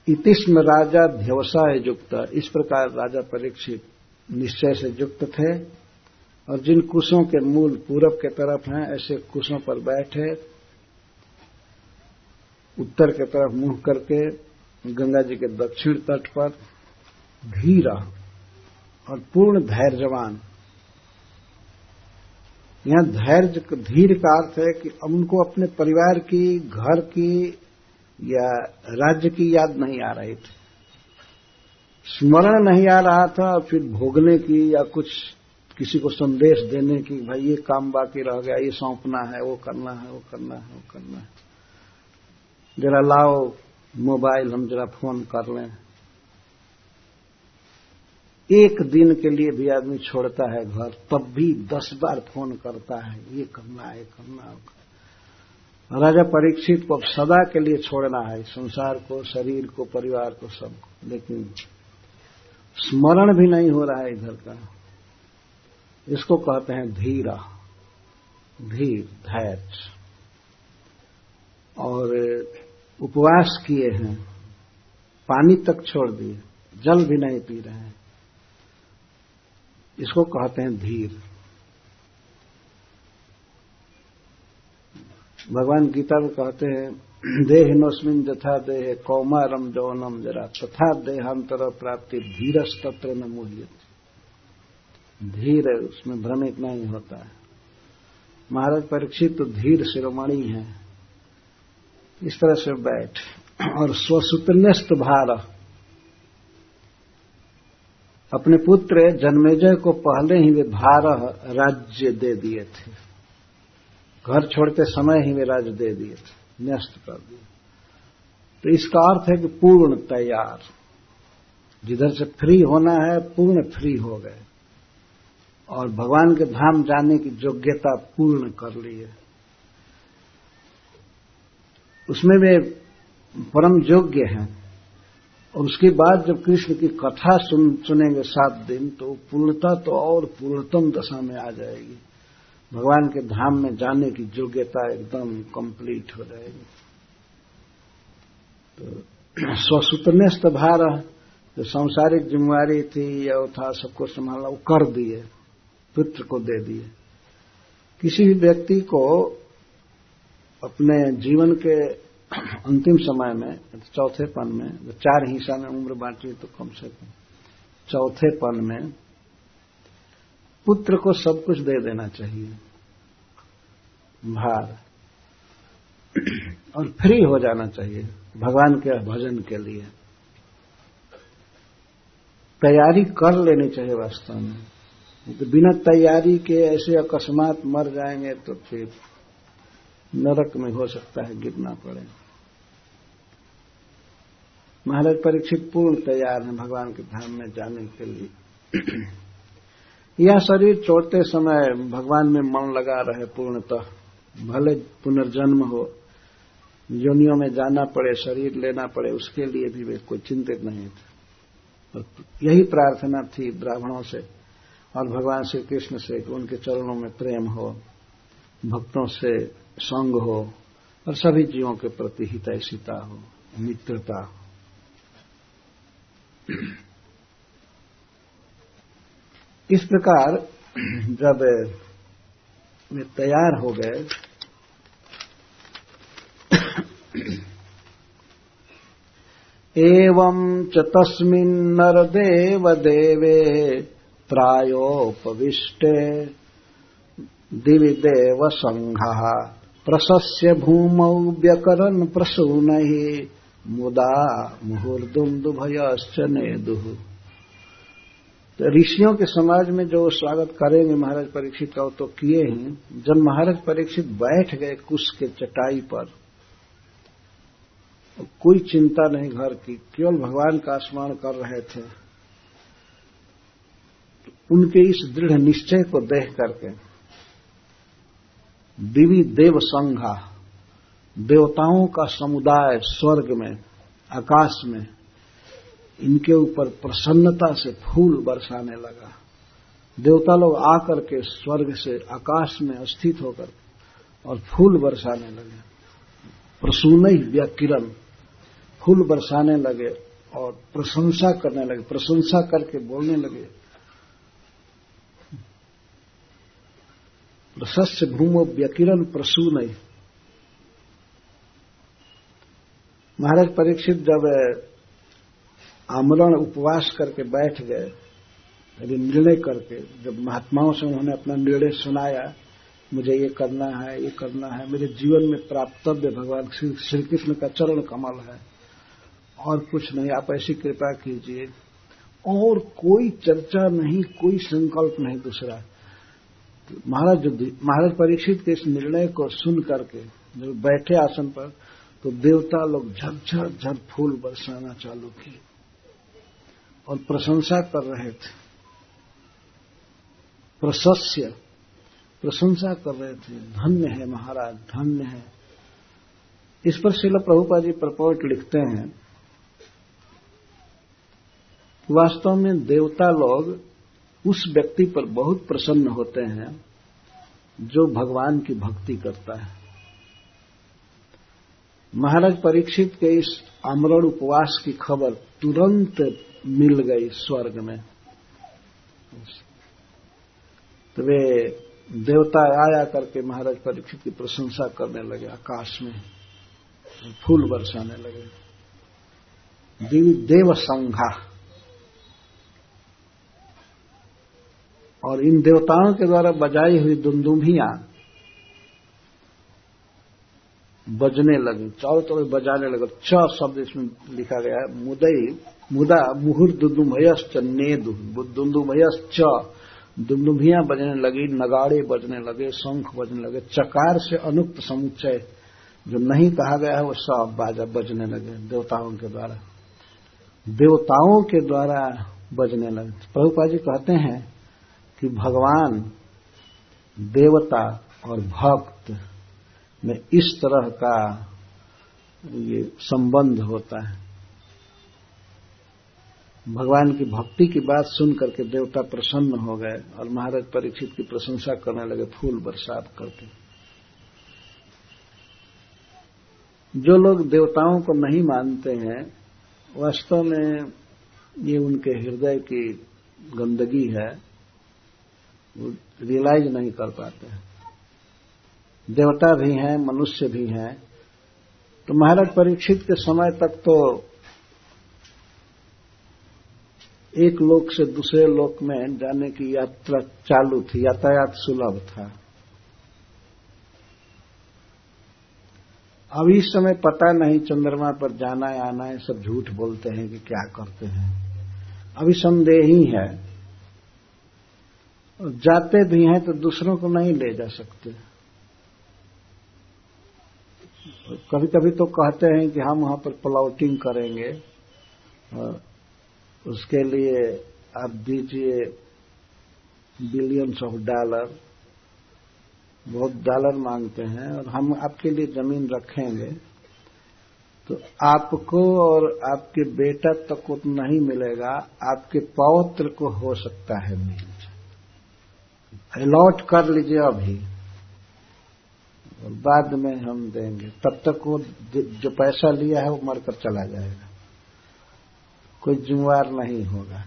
इतिस्म राजा ध्यवसाय युक्त। इस प्रकार राजा परीक्षित निश्चय से युक्त थे। और जिन कुशों के मूल पूरब के तरफ़ हैं, ऐसे कुशों पर बैठे उत्तर के तरफ़ मुँह करके गंगा जी के दक्षिण तट पर धीरा और पूर्ण धैर्यवान। यहाँ धैर्य धीर का अर्थ है कि उनको अपने परिवार की, घर की या राज्य की याद नहीं आ रही थी। स्मरण नहीं आ रहा था, फिर भोगने की या कुछ किसी को संदेश देने की, भाई ये काम बाकी रह गया, ये सौंपना है, वो करना है, वो करना है, वो करना है। जरा लाओ, मोबाइल हम जरा फ़ोन कर लें। एक दिन के लिए भी आदमी छोड़ता है घर, तब भी दस बार फ़ोन करता है, ये करना है करना। राजा परीक्षित को अब सदा के लिए छोड़ना है, संसार को, शरीर को, परिवार को, सबको। लेकिन स्मरण भी नहीं हो रहा है इधर का। इसको कहते हैं धीरा, धीर, धैर्य। और उपवास किए हैं, पानी तक छोड़ दिए, जल भी नहीं पी रहे हैं। इसको कहते हैं धीर। भगवान गीता में कहते हैं, देह नोस्मिन जथा देह कौमारम जौनम जरा, तथा देहांतर प्राप्ति धीरस तत्र न मूल्य धीर उसमें भ्रमित नहीं होता है। महाराज परीक्षित तो धीर शिरोमणि है। इस तरह से बैठ और स्वसूत्रन्यस्त भार। अपने पुत्र जन्मेजय को पहले ही वे भार राज्य दे दिए थे। घर छोड़ते समय ही वे राज्य दे दिए थे। न्यस्त कर दिए। तो इसका अर्थ है कि पूर्ण तैयार। जिधर से फ्री होना है, पूर्ण फ्री हो गए। और भगवान के धाम जाने की योग्यता पूर्ण कर ली है। उसमें वे परम योग्य हैं। और उसके बाद जब कृष्ण की कथा सुन, सुनेंगे सात दिन तो पूर्णता तो और पूर्णतम दशा में आ जाएगी। भगवान के धाम में जाने की योग्यता एकदम कंप्लीट हो जाएगी। तो स्वसूत्रनिष्ठ भार जो सांसारिक जिम्मेवारी थी या था सबको संभालना वो कर दिए पुत्र को दे दिए। किसी भी व्यक्ति को अपने जीवन के अंतिम समय में, चौथे पन में चार हिस्सा में उम्र बांटी तो कम से कम, चौथे पन में पुत्र को सब कुछ दे देना चाहिए। भार। और फ्री हो जाना चाहिए भगवान के भजन के लिए। तैयारी कर लेनी चाहिए वास्तव में। तो बिना तैयारी के ऐसे अकस्मात मर जाएँगे तो फिर नरक में हो सकता है, गिरना पड़े। महाराज परीक्षित पूर्ण तैयार हैं भगवान के धाम में जाने के लिए। यह शरीर छोड़ते समय भगवान में मन लगा रहे पूर्णतः। भले पुनर्जन्म हो, योनियों में जाना पड़े, शरीर लेना पड़े, उसके लिए भी वे कोई चिंतित नहीं थे। यही प्रार्थना थी ब्राह्मणों से और भगवान श्री कृष्ण से उनके चरणों में प्रेम हो, भक्तों से संग हो और सभी जीवों के प्रति हितैषिता हो, मित्रता हो। इस प्रकार जब वे तैयार हो गए, एवं च देवे प्रायोपविष्टे दिवि देव संघ प्रशस्य भूमौ व्यकरन् प्रसूनैः। मुदा मुहुर्दुम दुभयश्च नेदुह तो ऋषियों के समाज में जो स्वागत करेंगे महाराज परीक्षित का तो किए ही। जब महाराज परीक्षित बैठ गए कुश के चटाई पर, कोई चिंता नहीं घर की, केवल भगवान का स्मरण कर रहे थे। उनके इस दृढ़ निश्चय को देख करके दिवी देव संघा, देवताओं का समुदाय स्वर्ग में, आकाश में, इनके ऊपर प्रसन्नता से फूल बरसाने लगा। देवता लोग आकर के स्वर्ग से आकाश में स्थित होकर और फूल बरसाने लगे। प्रसून व्याकिरण, फूल बरसाने लगे और प्रशंसा करने लगे, प्रशंसा करके बोलने लगे। प्रशस्य भूमो व्यकिरण प्रसून महाराज परीक्षित जब आमरण उपवास करके बैठ गए यदि निर्णय करके जब महात्माओं से उन्होंने अपना निर्णय सुनाया, मुझे ये करना है, ये करना है, मेरे जीवन में प्राप्तव्य भगवान श्री कृष्ण का चरण कमल है, और कुछ नहीं, आप ऐसी कृपा कीजिए। और कोई चर्चा नहीं, कोई संकल्प नहीं दूसरा। महाराज महाराज परीक्षित के इस निर्णय को सुन करके जब बैठे आसन पर तो देवता लोग झरझर झर फूल बरसाना चालू किए और प्रशंसा कर रहे थे। प्रशस्य, प्रशंसा कर रहे थे। धन्य है महाराज, धन्य है। इस पर शिल प्रभुपा जी प्रपोर्ट लिखते हैं, वास्तव में देवता लोग उस व्यक्ति पर बहुत प्रसन्न होते हैं जो भगवान की भक्ति करता है। महाराज परीक्षित के इस आमरण उपवास की खबर तुरंत मिल गई स्वर्ग में। तो वे देवता आया करके महाराज परीक्षित की प्रशंसा करने लगे, आकाश में फूल बरसाने लगे। देव संघा और इन देवताओं के द्वारा बजाई हुई दुमदुमियाँ बजने लगी, चारों तरफ़ बजाने लगे। छ शब्द इसमें लिखा गया है, मुदई, मुदा मुहुर दुदुमयश्च ने दुमदुमयश्च। दुमदुमियाँ बजने लगी, नगाड़े बजने लगे, शंख बजने लगे, चकार से अनुक्त समुच्चय, जो नहीं कहा गया है, वो सब बाजा बजने लगे देवताओं के द्वारा। देवताओं के द्वारा बजने लगे। प्रभुपा जी कहते हैं कि भगवान, देवता और भक्त में इस तरह का ये संबंध होता है। भगवान की भक्ति की बात सुन करके देवता प्रसन्न हो गए और महाराज परीक्षित की प्रशंसा करने लगे, फूल बरसात करके जो लोग देवताओं को नहीं मानते हैं, वास्तव में ये उनके हृदय की गंदगी है। रियलाइज़ नहीं कर पाते हैं। देवता भी हैं, मनुष्य भी हैं। तो महाराज परीक्षित के समय तक तो एक लोक से दूसरे लोक में जाने की यात्रा चालू थी, यातायात सुलभ था। अब इस समय पता नहीं चंद्रमा पर जाना, आना है सब झूठ बोलते हैं कि क्या करते हैं। अभी संदेह ही है। और जाते भी हैं तो दूसरों को नहीं ले जा सकते। कभी कभी तो कहते हैं कि हम वहाँ पर प्लॉटिंग करेंगे, और उसके लिए आप दीजिए बिलियंस ऑफ़ डॉलर बहुत डॉलर मांगते हैं और हम आपके लिए ज़मीन रखेंगे। तो आपको और आपके बेटा तक को नहीं मिलेगा, आपके पौत्र को हो सकता है मिल। अलॉट कर लीजिए अभी। बाद में हम देंगे। तब तक वो जो पैसा लिया है वो मरकर चला जाएगा। कोई जिम्मेवार नहीं होगा।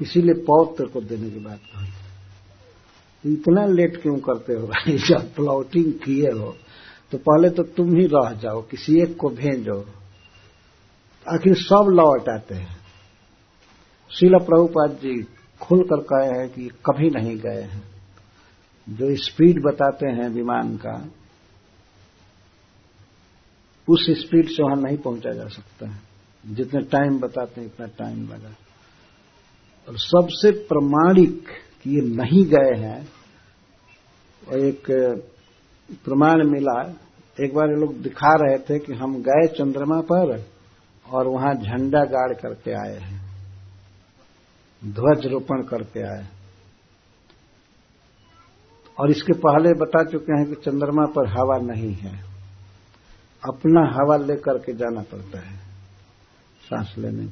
इसीलिए पौत्र को देने की बात कही। इतना लेट क्यों करते हो भाई? जब प्लॉटिंग किए हो तो पहले तो तुम ही रह जाओ, किसी एक को भेजो। आखिर सब लौट आते हैं। शिला प्रभुपाद जी खुलकर कहे हैं कि कभी नहीं गए हैं। जो स्पीड बताते हैं विमान का, उस स्पीड से वहाँ नहीं पहुँचा जा सकता है। जितने टाइम बताते हैं, इतना टाइम लगा। और सबसे प्रमाणिक कि ये नहीं गए हैं, और एक प्रमाण मिला। एक बार ये लोग दिखा रहे थे कि हम गए चंद्रमा पर, और वहाँ झंडा गाड़ करके आए हैं। ध्वज रोपण करके आए। और इसके पहले बता चुके हैं कि चंद्रमा पर हवा नहीं है। अपना हवा लेकर के जाना पड़ता है, सांस लेने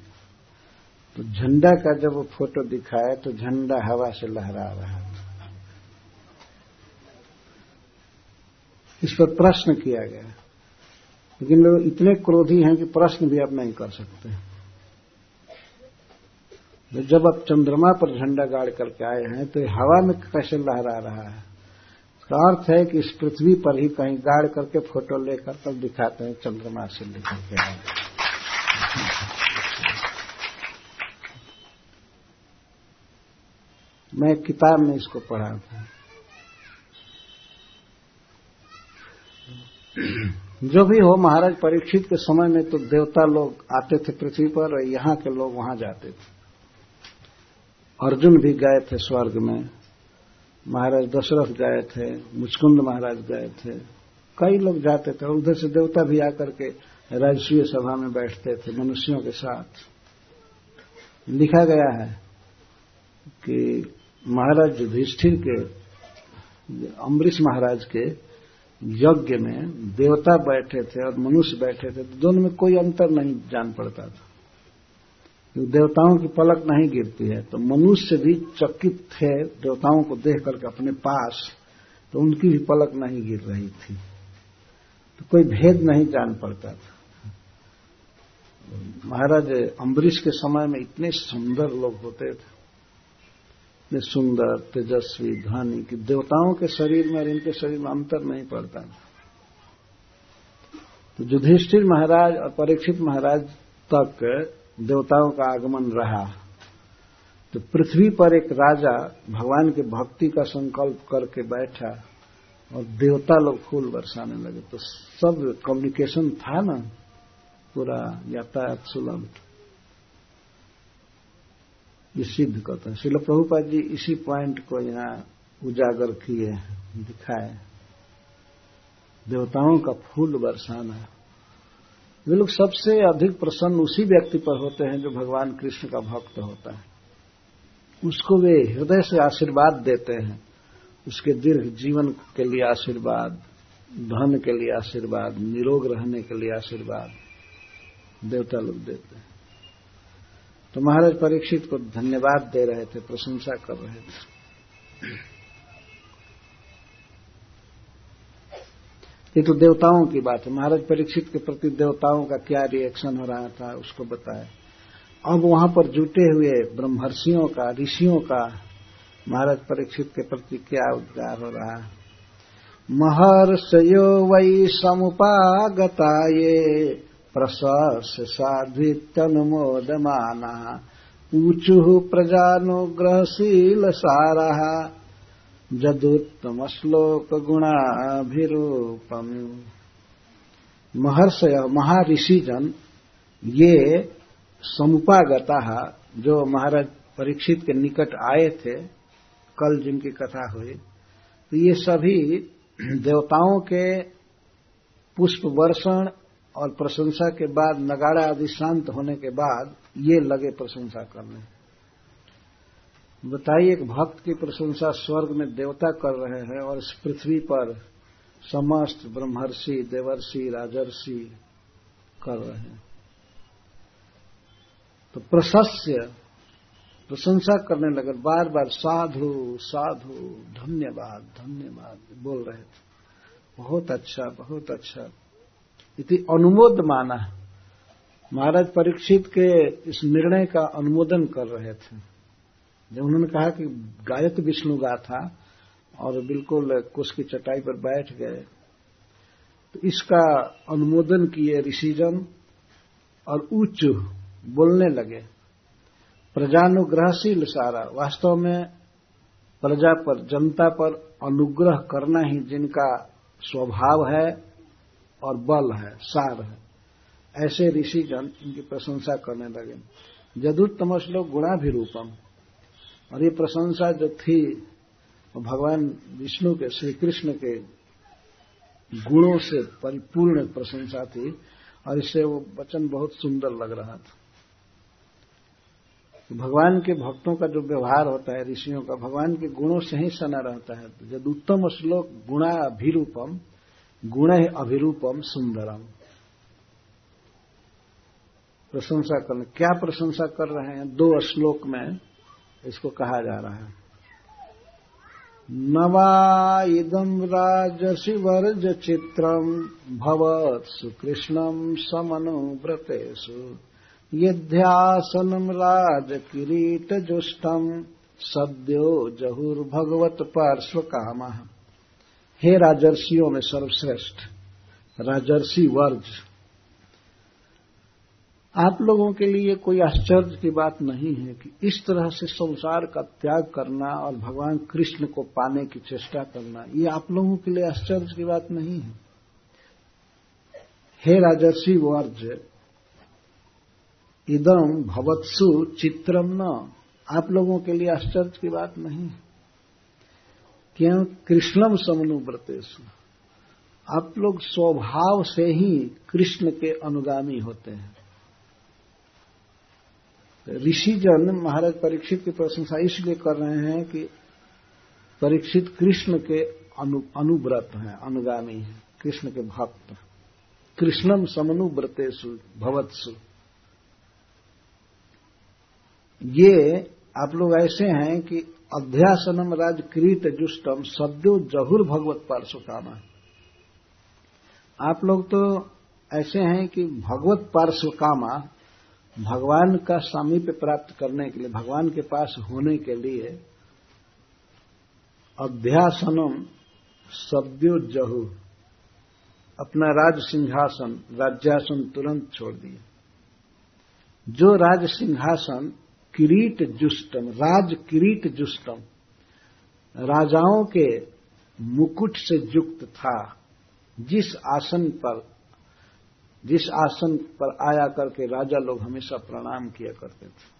तो झंडा का जब वो फ़ोटो दिखाए तो झंडा हवा से लहरा रहा था। इस पर प्रश्न किया गया। लेकिन लोग इतने क्रोधी हैं कि प्रश्न भी अब नहीं कर सकते। तो जब आप चंद्रमा पर झंडा गाड़ करके आए हैं तो हवा में कैसे लहरा रहा है? इसका अर्थ है कि इस पृथ्वी पर ही कहीं गाड़ करके फ़ोटो लेकर तब दिखाते हैं, चंद्रमा से लेकर के आए मैं किताब में इसको पढ़ा था। जो भी हो, महाराज परीक्षित के समय में तो देवता लोग आते थे पृथ्वी पर और यहाँ के लोग वहाँ जाते थे। अर्जुन भी गए थे स्वर्ग में। महाराज दशरथ गए थे, मुचकुंद महाराज गए थे। कई लोग जाते थे और उधर से देवता भी आकर के राजस्वीय सभा में बैठते थे मनुष्यों के साथ। लिखा गया है कि महाराज युधिष्ठिर के, अम्बरीश महाराज के यज्ञ में देवता बैठे थे और मनुष्य बैठे थे तो दोनों में कोई अंतर नहीं जान पड़ता था। देवताओं की पलक नहीं गिरती है तो मनुष्य भी चकित थे देवताओं को देख करके अपने पास तो उनकी भी पलक नहीं गिर रही थी। तो कोई भेद नहीं जान पड़ता था। महाराज अम्बरीश के समय में इतने सुंदर लोग होते थे। इतने सुंदर, तेजस्वी, धनी, कि देवताओं के शरीर में और इनके शरीर में अंतर नहीं पड़ता था। तो युधिष्ठिर महाराज और परीक्षित महाराज तक देवताओं का आगमन रहा। तो पृथ्वी पर एक राजा भगवान के भक्ति का संकल्प करके बैठा और देवता लोग फूल बरसाने लगे। तो सब कम्युनिकेशन था ना, पूरा यातायात सुलभ। ये सिद्ध करते हैं। शिल प्रभुपाद जी इसी पॉइंट को यहाँ उजागर किए दिखाए। देवताओं का फूल बरसाना। वे लोग सबसे अधिक प्रसन्न उसी व्यक्ति पर होते हैं जो भगवान कृष्ण का भक्त होता है। उसको वे हृदय से आशीर्वाद देते हैं। उसके दीर्घ जीवन के लिए आशीर्वाद, धन के लिए आशीर्वाद, निरोग रहने के लिए आशीर्वाद देवता लोग देते हैं। तो महाराज परीक्षित को धन्यवाद दे रहे थे, प्रशंसा कर रहे थे। ये तो देवताओं की बात है। महाराज परीक्षित के प्रति देवताओं का क्या रिएक्शन हो रहा था, उसको बताया अब वहाँ पर जुटे हुए ब्रह्मर्षियों का, ऋषियों का महाराज परीक्षित के प्रति क्या उद्गार हो रहा? है महर्षयो वै समुपागता ये प्रशस साध्वित्यनुमोदमाना ऊचु प्रजानुग्रहशील सारा। जदुत्तम श्लोक गुणाभिरूपम महर्षय महर्षि जन ये समुपागता, जो महाराज परीक्षित के निकट आए थे, कल जिनकी कथा हुई तो ये सभी देवताओं के पुष्प वर्षण और प्रशंसा के बाद, नगाड़ा आदि शांत होने के बाद, ये लगे प्रशंसा करने। बताइए एक भक्त की प्रशंसा स्वर्ग में देवता कर रहे हैं और इस पृथ्वी पर समस्त ब्रह्मर्षि, देवर्षि, राजर्षि कर रहे हैं। तो प्रशस्य प्रशंसा करने लगे बार बार साधु साधु, धन्यवाद धन्यवाद बोल रहे थे। बहुत अच्छा बहुत अच्छा। इति अनुमोद माना। महाराज परीक्षित के इस निर्णय का अनुमोदन कर रहे थे। जब उन्होंने कहा कि गायक विष्णु गा था और बिल्कुल कुश की चटाई पर बैठ गए तो इसका अनुमोदन किए ऋषिजन और उच्च बोलने लगे, प्रजानुग्रहशील सारा। वास्तव में प्रजा पर, जनता पर अनुग्रह करना ही जिनका स्वभाव है और बल है, सार है। ऐसे ऋषि जन इनकी प्रशंसा करने लगे। जदुत्तम श्लोक गुणाभिरूपम। और ये प्रशंसा जो थी भगवान विष्णु के श्री कृष्ण के गुणों से परिपूर्ण प्रशंसा थी और इससे वो वचन बहुत सुंदर लग रहा था। भगवान के भक्तों का जो व्यवहार होता है, ऋषियों का, भगवान के गुणों से ही सना रहता है। तो जब उत्तम श्लोक गुणा अभिरूपम, गुण अभिरूपम सुंदरम। प्रशंसा कर क्या प्रशंसा कर रहे हैं? दो श्लोक में इसको कहा जा रहा है। नवा इदम राजसी वर्ज चित्रम भवत सुकृष्णम समनुव्रतेषु। यध्यासनम राज किरीट जुष्टम सद्यो जहुर्भगवत पार्श्व काम हे राजर्षियों में सर्वश्रेष्ठ राजर्षि वर्ज आप लोगों के लिए कोई आश्चर्य की बात नहीं है कि इस तरह से संसार का त्याग करना और भगवान कृष्ण को पाने की चेष्टा करना, ये आप लोगों के लिए आश्चर्य की बात नहीं है? हे राजर्षि वर्ज इदम भवत्सु चित्रम न। आप लोगों के लिए आश्चर्य की बात नहीं है? क्यों? कृष्णम समनुव्रतेशु आप लोग स्वभाव से ही कृष्ण के अनुगामी होते हैं। ऋषिजन महाराज परीक्षित की प्रशंसा इसलिए कर रहे हैं कि परीक्षित कृष्ण के अनु, अनुव्रत हैं अनुगामी हैं कृष्ण के भक्त कृष्णम समनुव्रतेशु भवत्सु। ये आप लोग ऐसे हैं कि अध्यासनम राज क्रीट जुष्टम सद्यो जहुर भगवत पार्श्व कामा आप लोग तो ऐसे हैं कि भगवत पार्श्व कामा भगवान का सामीप्य प्राप्त करने के लिए, भगवान के पास होने के लिए अध्यासनम सद्यो जहु अपना राज सिंहासन, राज्यासन तुरंत छोड़ दिए। जो राज सिंहासन किरीट जुष्टम, राज किरीट जुष्टम, राजाओं के मुकुट से युक्त था, जिस आसन पर जिस आसन पर आया करके राजा लोग हमेशा प्रणाम किया करते थे।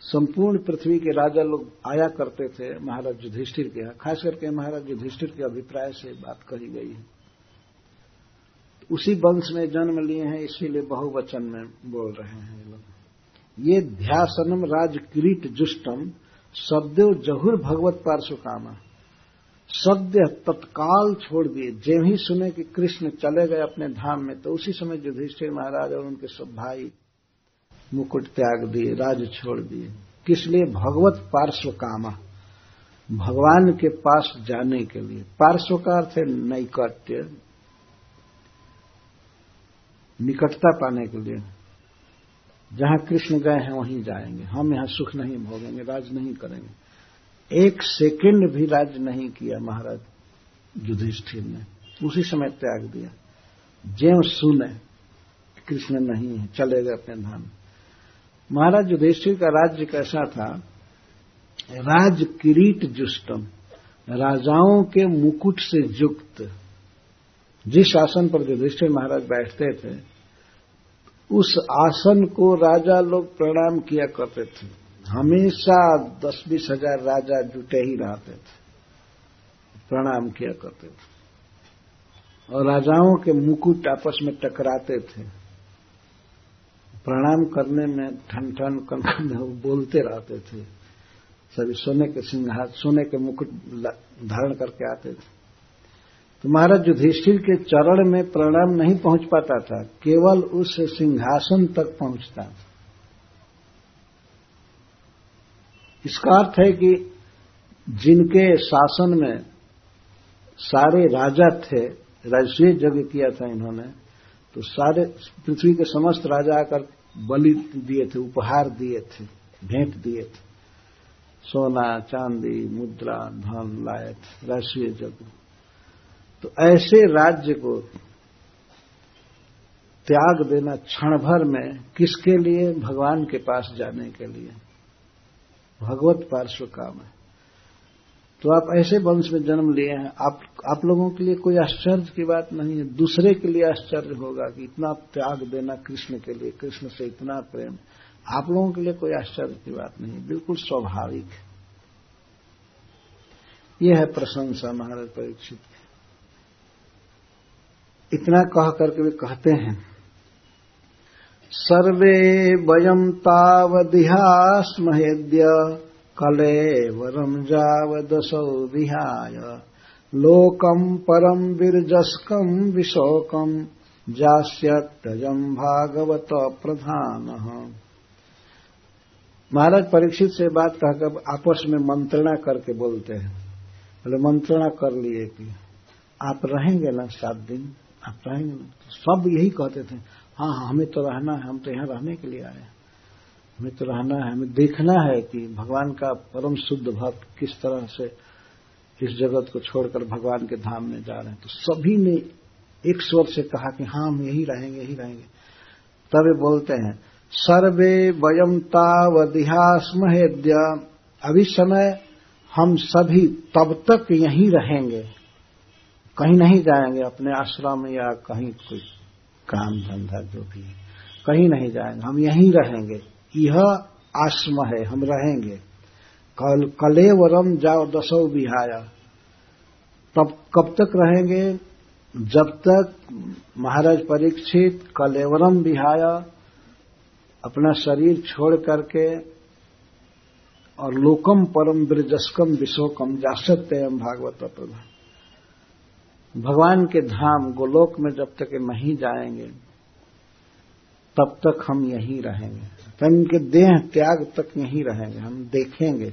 संपूर्ण पृथ्वी के राजा लोग आया करते थे, महाराज युधिष्ठिर के यहाँ। खास करके महाराज युधिष्ठिर के अभिप्राय से बात कही गई है। उसी वंश में जन्म लिए हैं, इसीलिए बहुवचन में बोल रहे हैं ये लोग। ये ध्यासनम राज किरीट जुष्टम सद्यो जहुर भगवत पार्श्व कामा। सद्य तत्काल छोड़ दिए। जे ही सुने कि कृष्ण चले गए अपने धाम में तो उसी समय युधिष्ठिर महाराज और उनके सब भाई मुकुट त्याग दिए, राज छोड़ दिए। किस लिए? भगवत पार्श्व कामा। भगवान के पास जाने के लिए। पार्श्व का अर्थ है नैकट्य। निकटता पाने के लिए। जहाँ कृष्ण गए हैं, वहीं जाएँगे। हम यहाँ सुख नहीं भोगेंगे, राज नहीं करेंगे। एक सेकंड भी राज्य नहीं किया महाराज। युधिष्ठिर ने उसी समय त्याग दिया। ज्यो सुने, कृष्ण नहीं है, चले गए अपने धाम महाराज, युधिष्ठिर का राज्य कैसा था? राज किरीट जुष्टम, राजाओं के मुकुट से युक्त। जिस आसन पर युधिष्ठिर महाराज बैठते थे, उस आसन को राजा लोग प्रणाम किया करते थे। हमेशा दस बीस हज़ार राजा जुटे ही रहते थे। प्रणाम किया करते थे। और राजाओं के मुकुट आपस में टकराते थे। प्रणाम करने में ठन ठन कन कन बोलते रहते थे। सभी सोने के सिंहास सोने के मुकुट धारण करके आते थे। तो महाराज युधिष्ठिर के चरण में प्रणाम नहीं पहुँच पाता था। केवल उस सिंहासन तक पहुँचता था। इसका अर्थ है कि जिनके शासन में सारे राजा थे राजस्वीय यज्ञ किया था इन्होंने तो सारे पृथ्वी के समस्त राजा आकर बलि दिए थे, उपहार दिए थे, भेंट दिए थे। सोना, चांदी, मुद्रा, धन लाए थे राष्ट्रीय यज्ञ। तो ऐसे राज्य को त्याग देना क्षण भर में किसके लिए? भगवान के पास जाने के लिए। भगवत पार्श्व काम है। तो आप ऐसे वंश में जन्म लिए हैं, आप आप लोगों के लिए कोई आश्चर्य की बात नहीं है। दूसरे के लिए आश्चर्य होगा कि इतना त्याग देना कृष्ण के लिए, कृष्ण से इतना प्रेम। आप लोगों के लिए कोई आश्चर्य की बात नहीं, बिल्कुल स्वाभाविक यह है प्रशंसा महाराज परीक्षित। इतना कह करके वे कहते हैं सर्वे वयम तावदिहास्महेद्य कलेवरम जावदसौ विहाय। लोकम परम विरजस्कम विशोकम जास्यत्यजम भागवत प्रधान। महाराज परीक्षित से बात कहकर आपस में मंत्रणा करके बोलते हैं। बोले, मंत्रणा कर लिए कि आप रहेंगे ना सात दिन? आप रहेंगे ना? सब यही कहते थे। हाँ हाँ हमें तो रहना है, हम तो यहाँ रहने के लिए आए हैं। हमें तो रहना है, हमें देखना है कि भगवान का परम शुद्ध भक्त किस तरह से इस जगत को छोड़कर भगवान के धाम में जा रहे हैं। तो सभी ने एक स्वर से कहा कि हाँ हम यही रहेंगे यही रहेंगे। तब बोलते हैं, सर्वे वयम तावदिहास्महेद्य, अभी समय हम सभी तब तक यहीं रहेंगे, कहीं नहीं जाएँगे अपने आश्रम या कहीं कोई। काम धंधा जो भी है। कहीं नहीं जाएँगे। हम यहीं रहेंगे। यह आश्म है। हम रहेंगे। कल, कलेवरम जाओ दसो बिहाया तब, कब तक रहेंगे? जब तक महाराज परीक्षित कलेवरम बिहाया अपना शरीर छोड़ करके और लोकम परम ब्रजस्कम विशोकम जासत्य एवं भागवत प्रधान भगवान के धाम गोलोक में जब तक नहीं जाएँगे, तब तक हम यहीं रहेंगे। तो इनके देह त्याग तक यहीं रहेंगे, हम देखेंगे।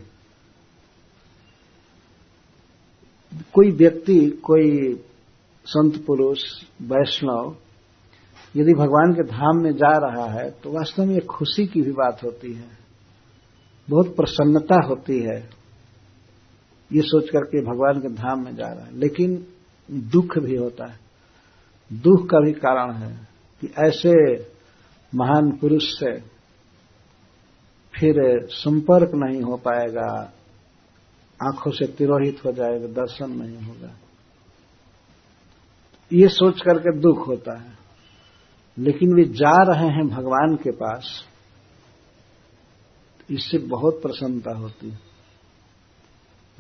कोई व्यक्ति, कोई संत पुरुष, वैष्णव, यदि भगवान के धाम में जा रहा है तो वास्तव में खुशी की भी बात होती है। बहुत प्रसन्नता होती है, ये सोच करके भगवान के धाम में जा रहा है। लेकिन दुख भी होता है। दुख का भी कारण है कि ऐसे महान पुरुष से फिर संपर्क नहीं हो पाएगा, आँखों से तिरोहित हो जाएगा, दर्शन नहीं होगा। ये सोच करके दुख होता है। लेकिन वे जा रहे हैं भगवान के पास, इससे बहुत प्रसन्नता होती है।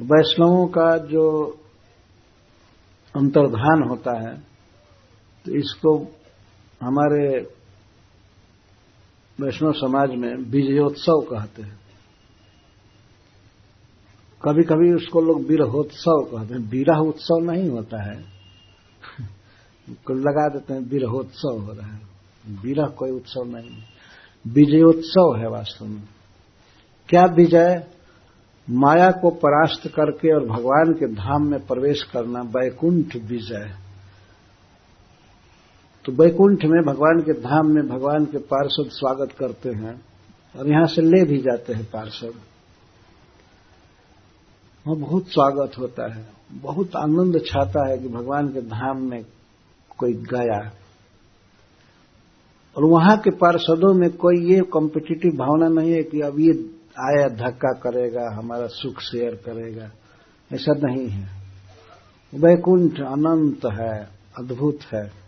वैष्णवों का जो अंतर्धान होता है तो इसको हमारे वैष्णव समाज में विजयोत्सव कहते हैं। कभी कभी उसको लोग विरहोत्सव कहते हैं। विरह उत्सव नहीं होता है। लगा देते हैं, विरहोत्सव हो रहा है। विरह कोई उत्सव नहीं। विजयोत्सव है वास्तव में। क्या विजय? माया को परास्त करके और भगवान के धाम में प्रवेश करना बैकुंठ विजय। तो बैकुंठ में भगवान के धाम में भगवान के पार्षद स्वागत करते हैं और यहाँ से ले भी जाते हैं पार्षद। वहाँ बहुत स्वागत होता है। बहुत आनंद छाता है कि भगवान के धाम में कोई गया। और वहाँ के पार्षदों में कोई ये कॉम्पिटिटिव भावना नहीं है कि अब ये आया, धक्का करेगा, हमारा सुख शेयर करेगा। ऐसा नहीं है। वैकुंठ अनंत है, अद्भुत है।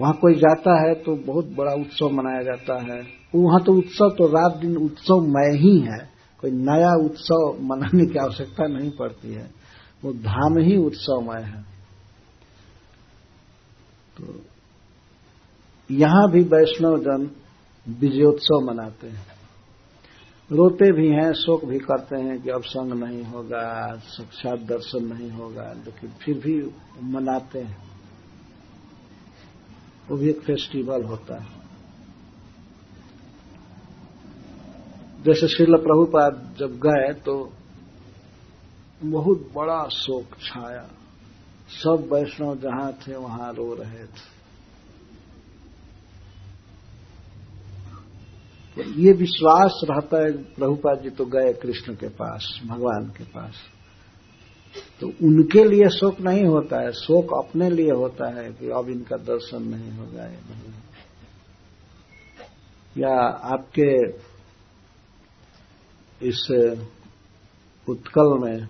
वहाँ कोई जाता है तो बहुत बड़ा उत्सव मनाया जाता है। वहाँ तो उत्सव तो रात दिन उत्सव मय ही है। कोई नया उत्सव मनाने की आवश्यकता नहीं पड़ती है। वो धाम ही उत्सवमय है। तो यहाँ भी वैष्णव जन विजयोत्सव मनाते हैं। रोते भी हैं, शोक भी करते हैं कि अब संग नहीं होगा, साक्षात दर्शन नहीं होगा, लेकिन फिर भी मनाते हैं। वो भी एक फेस्टिवल होता है। जैसे श्रील प्रभुपाद जब गए तो बहुत बड़ा शोक छाया। सब वैष्णव जहाँ थे, वहाँ रो रहे थे। ये विश्वास रहता है, प्रभुपाद जी तो गए कृष्ण के पास, भगवान के पास। तो उनके लिए शोक नहीं होता है, शोक अपने लिए होता है कि अब इनका दर्शन नहीं होगा या आपके इस उत्कल में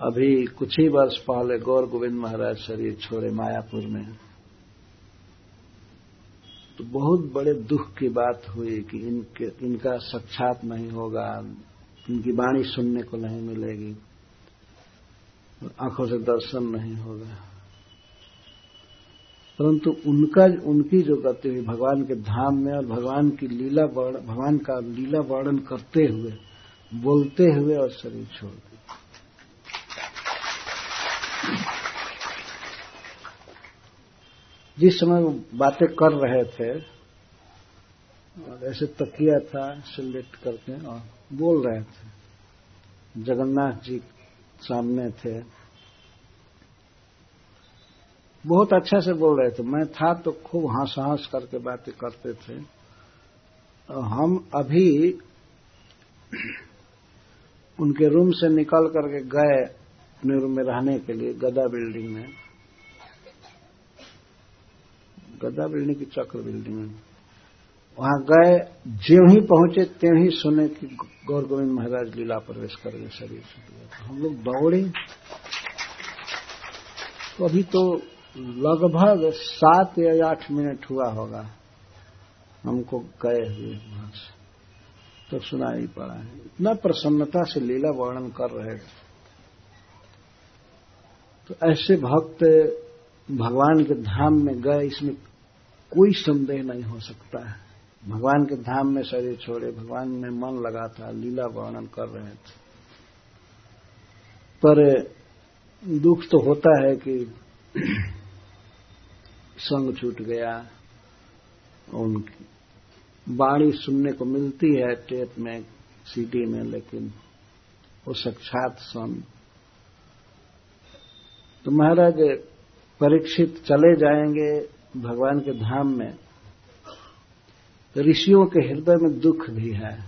अभी कुछ ही वर्ष पहले गौर गोविंद महाराज शरीर छोड़े मायापुर में। तो बहुत बड़े दुख की बात हुई कि इनके, इनका साक्षात नहीं होगा, इनकी वाणी सुनने को नहीं मिलेगी, आँखों से दर्शन नहीं होगा। परंतु उनका, उनकी जो गति हुई, भगवान के धाम में और भगवान की लीला भगवान का लीला वर्णन करते हुए, बोलते हुए और शरीर छोड़ दी जिस समय वो बातें कर रहे थे, और ऐसे तकिया था सिलेक्ट करके, और बोल रहे थे, जगन्नाथ जी सामने थे। बहुत अच्छा से बोल रहे थे। मैं था तो खूब हंस हंस करके बातें करते थे। हम अभी उनके रूम से निकल करके गए अपने रूम में रहने के लिए, गदा बिल्डिंग में। गदा बिल्डिंग की चक्र बिल्डिंग में। वहाँ गए, ज्यों ही पहुँचे, त्यों ही सुने कि गौर गोविंद महाराज लीला प्रवेश कर गए शरीर से तो हम लोग दौड़े। तो अभी तो लगभग सात या आठ मिनट हुआ होगा। हमको गए हुए वहाँ से। तो सुनाई पड़ा है। इतना प्रसन्नता से लीला वर्णन कर रहे तो ऐसे भक्त भगवान के धाम में गए, इसमें कोई संदेह नहीं हो सकता है। भगवान के धाम में शरीर छोड़े, भगवान में मन लगा था, लीला वर्णन कर रहे थे। पर दुख तो होता है कि संग छूट गया उनकी वाणी सुनने को मिलती है टेप में सीडी में, लेकिन वो साक्षात सन तो महाराज, परीक्षित चले जाएँगे भगवान के धाम में, ऋषियों के हृदय में दुख भी है।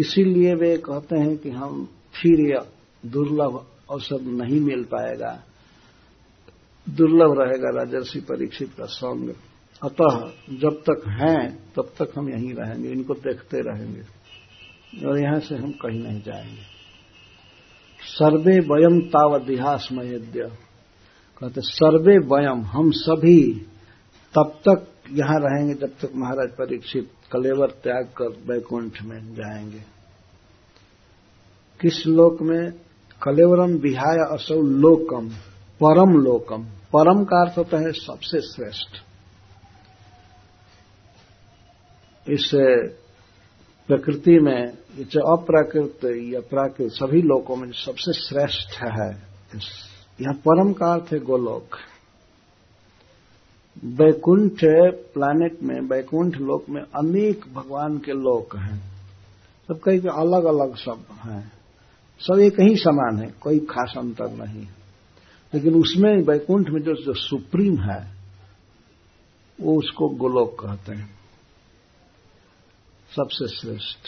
इसीलिए वे कहते हैं कि हम फिर यह दुर्लभ अवसर नहीं मिल पाएगा। दुर्लभ रहेगा राजर्षि परीक्षित का संग। अतः जब तक हैं, तब तक हम यहीं रहेंगे, इनको देखते रहेंगे। और यहाँ से हम कहीं नहीं जाएँगे। सर्वे वयम तावदिहास मयद्य कहते, सर्वे वयम, हम सभी तब तक यहाँ रहेंगे जब तक महाराज परीक्षित कलेवर त्याग कर बैकुंठ में जाएँगे। किस लोक में? कलेवरम विहाय असौ लोकम, परम लोकम। परम का अर्थ होता है सबसे श्रेष्ठ। इस प्रकृति में ये अप्राकृत या प्राकृत सभी लोकों में सबसे श्रेष्ठ है यहाँ परम का अर्थ है गोलोक। बैकुंठ प्लैनेट में बैकुंठ लोक में अनेक भगवान के लोक हैं। सब कई अलग अलग सब हैं। सब एक ही समान है, कोई खास अंतर नहीं। लेकिन उसमें बैकुंठ में जो जो सुप्रीम है, वो उसको गोलोक कहते हैं। सबसे श्रेष्ठ।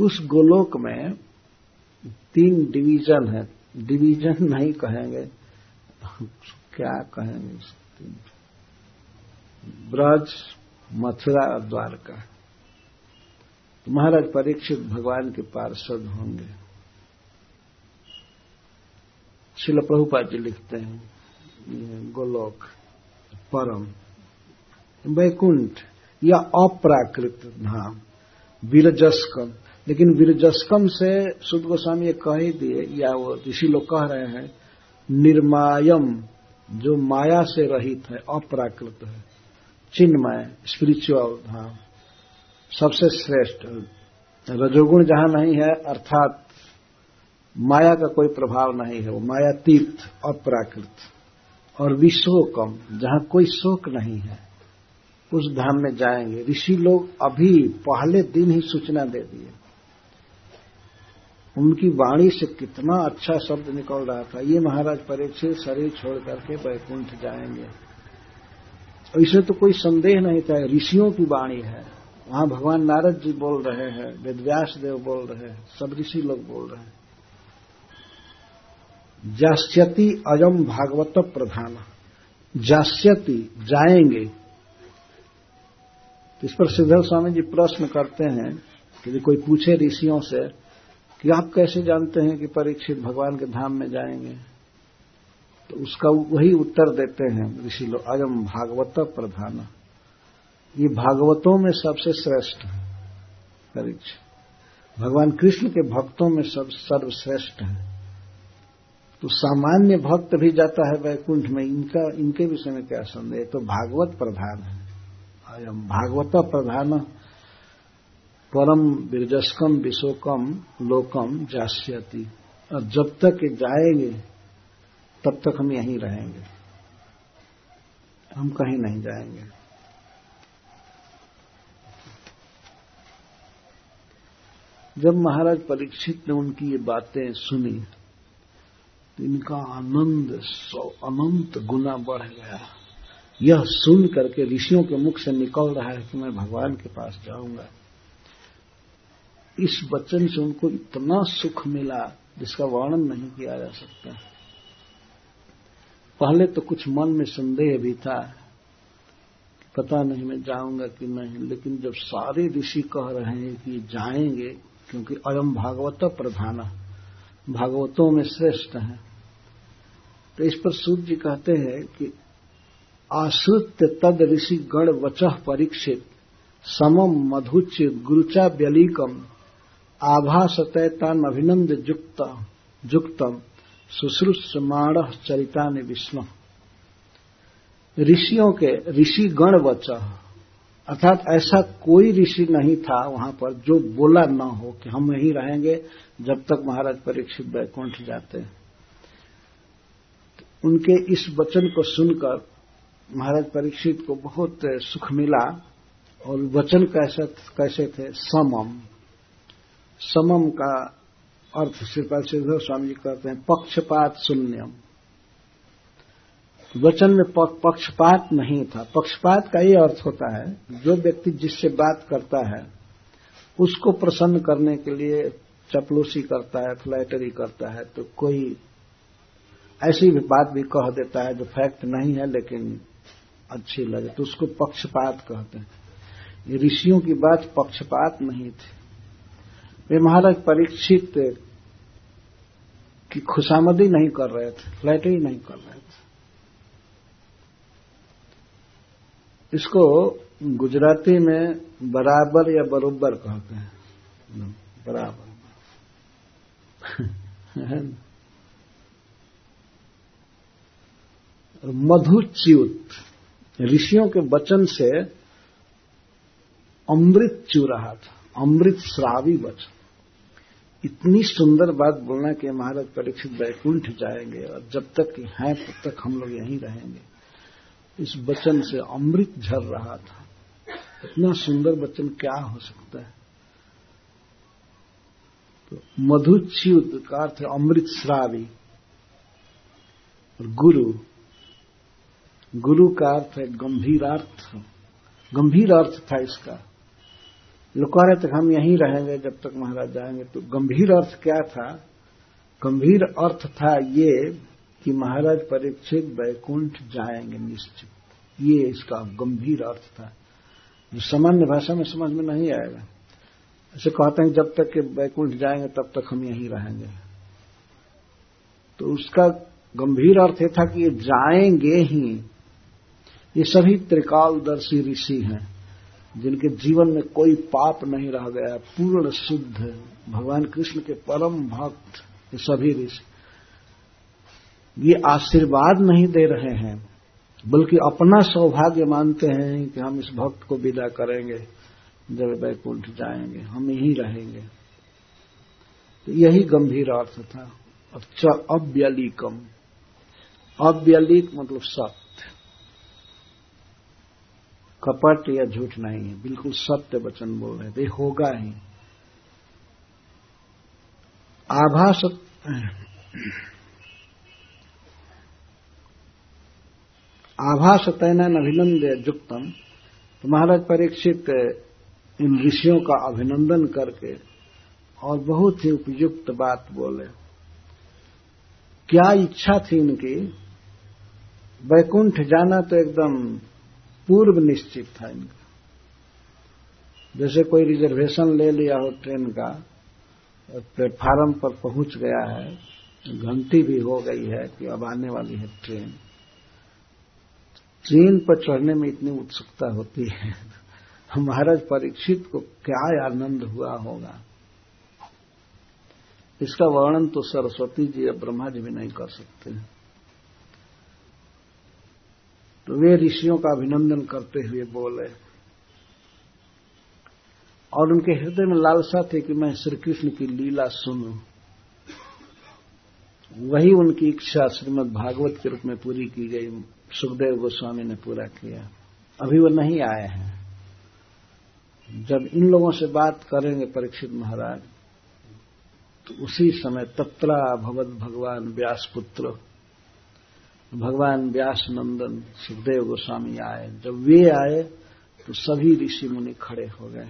उस गोलोक में तीन डिवीज़न है डिवीज़न नहीं कहेंगे, क्या कहेंगे ब्रज मथुरा और द्वारका। तो महाराज परीक्षित भगवान के पार्षद होंगे। शिल प्रभुपाद जी लिखते हैं गोलोक, परम, वैकुंठ, या अप्राकृत धाम वीरजस्कम। लेकिन वीरजस्कम से सुद गोस्वामी ये कह ही दिए, या वो ऋषि लोग कह रहे हैं, निर्मायम, जो माया से रहित है, अप्राकृत है, चिन्मय स्पिरिचुअल धाम सबसे श्रेष्ठ। रजोगुण जहाँ नहीं है, अर्थात माया का कोई प्रभाव नहीं है, वो मायातीत अप्राकृत। और विशोकम जहाँ कोई शोक नहीं है, उस धाम में जाएँगे। ऋषि लोग अभी पहले दिन ही सूचना दे दिए। उनकी वाणी से कितना अच्छा शब्द निकल रहा था। ये महाराज परीक्षित शरीर छोड़ करके वैकुंठ जाएँगे। इसमें तो कोई संदेह नहीं था। ऋषियों की वाणी है। वहाँ भगवान नारद जी बोल रहे हैं वेदव्यास देव बोल रहे हैं, सब ऋषि लोग बोल रहे हैं। जास्यति अयम भागवत प्रधान। जास्यति जाएँगे। इस पर सिद्धल स्वामी जी प्रश्न करते हैं कि कोई पूछे ऋषियों से कि आप कैसे जानते हैं कि परीक्षित भगवान के धाम में जाएँगे? तो उसका वही उत्तर देते हैं ऋषि लोग अयम भागवत प्रधान। ये भागवतों में सबसे श्रेष्ठ है परीक्षित भगवान कृष्ण के भक्तों में सब, सर्वश्रेष्ठ है। तो सामान्य भक्त भी जाता है वैकुंठ में, इनका, इनके विषय में क्या संदेह? तो भागवत प्रधान है। अयम भागवत प्रधान। परम बिरजस्कम विशोकम लोकम जास्यति। और जब तक ये जाएँगे, तब तक हम यहीं रहेंगे। हम कहीं नहीं जाएँगे। जब महाराज परीक्षित ने उनकी ये बातें सुनी तो इनका आनंद सौ अनंत गुना बढ़ गया। यह सुन करके ऋषियों के मुख से निकल रहा है कि मैं भगवान के पास जाऊँगा। इस वचन से उनको इतना सुख मिला जिसका वर्णन नहीं किया जा सकता। पहले तो कुछ मन में संदेह भी था पता नहीं मैं जाऊँगा कि नहीं, लेकिन जब सारे ऋषि कह रहे हैं कि जाएँगे, क्योंकि अयम भागवत प्रधान, भागवतों में श्रेष्ठ है तो इस पर सूर्य जी कहते हैं कि आश्रित तद ऋषि गण वचह परीक्षित समम मधुच्य गुरुचा व्यलीकम आभासतैतान अभिनंद युक्त युक्तम। शुश्रूषमाण चरिता ने विष्णु। ऋषियों के ऋषि गण वच। अर्थात ऐसा कोई ऋषि नहीं था वहाँ पर जो बोला न हो कि हम यहीं रहेंगे जब तक महाराज परीक्षित बैकुंठ जाते हैं। उनके इस वचन को सुनकर महाराज परीक्षित को बहुत सुख मिला और वचन कैसे कैसे थे? समम। समम का अर्थ श्रीपाल श्रीधर स्वामी जी कहते हैं, पक्षपात शून्यम। वचन में पक्षपात नहीं था। पक्षपात का ये अर्थ होता है, जो व्यक्ति जिससे बात करता है, उसको प्रसन्न करने के लिए चपलूसी करता है, फ्लैटरी करता है तो कोई ऐसी भी बात भी कह देता है जो फैक्ट नहीं है, लेकिन अच्छी लगे तो उसको पक्षपात कहते हैं। ऋषियों की बात पक्षपात नहीं थी। वे महाराज परीक्षित की खुशामदी नहीं कर रहे थे फ्लैटरी नहीं कर रहे थे। इसको गुजराती में बराबर या बरोबर कहते हैं। बराबर। मधुच्युत, ऋषियों के वचन से अमृत चू रहा था, अमृत श्रावी वचन। इतनी सुंदर बात बोलना कि महाराज परीक्षित वैकुंठ जाएँगे और जब तक हैं, तब तक हम लोग यहीं रहेंगे। इस वचन से अमृत झर रहा था। इतना सुंदर वचन क्या हो सकता है? तो मधुच्युत का अर्थ अमृत श्रावी। और गुरु गुरु का अर्थ है गंभीरार्थ गंभीर अर्थ था इसका। लोग कह रहे थे हम यहीं रहेंगे जब तक महाराज जाएँगे। तो गंभीर अर्थ क्या था? गंभीर अर्थ था ये कि महाराज परीक्षित वैकुंठ जाएँगे निश्चित। ये इसका गंभीर अर्थ था, जो सामान्य भाषा में समझ में नहीं आएगा। ऐसे कहते हैं, जब तक के वैकुंठ जाएँगे, तब तक हम यहीं रहेंगे। तो उसका गंभीर अर्थ ये था कि ये जाएँगे ही। ये सभी त्रिकालदर्शी ऋषि हैं। जिनके जीवन में कोई पाप नहीं रह गया, पूर्ण शुद्ध भगवान कृष्ण के परम भक्त ये सभी ऋषि। ये आशीर्वाद नहीं दे रहे हैं, बल्कि अपना सौभाग्य मानते हैं कि हम इस भक्त को विदा करेंगे, जब वैकुंठ जाएँगे, हम यहीं रहेंगे। तो यही गंभीर अर्थ था। अच्छा अव्यलिकम। अव्यलिक मतलब सत्य। कपट या झूठ नहीं है, बिल्कुल सत्य वचन बोल रहे थे होगा ही। आभास आभास तैन अभिनंद युक्तम तो महाराज परीक्षित इन ऋषियों का अभिनंदन करके और बहुत ही उपयुक्त बात बोले। क्या इच्छा थी इनकी? वैकुंठ जाना तो एकदम पूर्व निश्चित था इनका। जैसे कोई रिजर्वेशन ले लिया हो ट्रेन का प्लेटफार्म पर पहुँच गया है, घंटी भी हो गई है कि अब आने वाली है ट्रेन। ट्रेन पर चढ़ने में इतनी उत्सुकता होती है। महाराज परीक्षित को क्या आनंद हुआ होगा। इसका वर्णन तो सरस्वती जी या ब्रह्मा जी भी नहीं कर सकते। तो वे ऋषियों का अभिनंदन करते हुए बोले। और उनके हृदय में लालसा थी कि मैं श्री कृष्ण की लीला सुनूं। वही उनकी इच्छा श्रीमद भागवत के रूप में पूरी की गई। सुखदेव गोस्वामी ने पूरा किया। अभी वो नहीं आए हैं। जब इन लोगों से बात करेंगे परीक्षित महाराज तो उसी समय तत्रा भगवत भगवान व्यास पुत्र भगवान व्यास नंदन सुखदेव गोस्वामी आए। जब वे आए तो सभी ऋषि मुनि खड़े हो गए।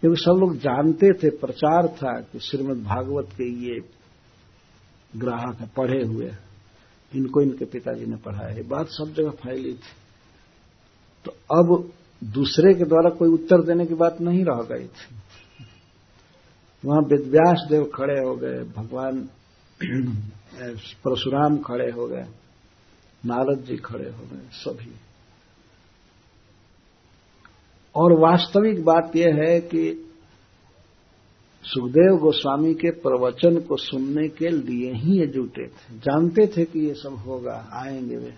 क्योंकि सब लोग जानते थे, प्रचार था कि श्रीमद भागवत के ये ग्राहक है पढ़े हुए इनको इनके पिताजी ने पढ़ाया। ये बात सब जगह फैली थी। तो अब दूसरे के द्वारा कोई उत्तर देने की बात नहीं रह गई थी। वहाँ वेदव्यास देव खड़े हो गए, भगवान परशुराम खड़े हो गए। नारद जी खड़े हो गए सभी। और वास्तविक बात यह है कि सुखदेव गोस्वामी के प्रवचन को सुनने के लिए ही ये जुटे थे। जानते थे कि ये सब होगा, आएँगे वे।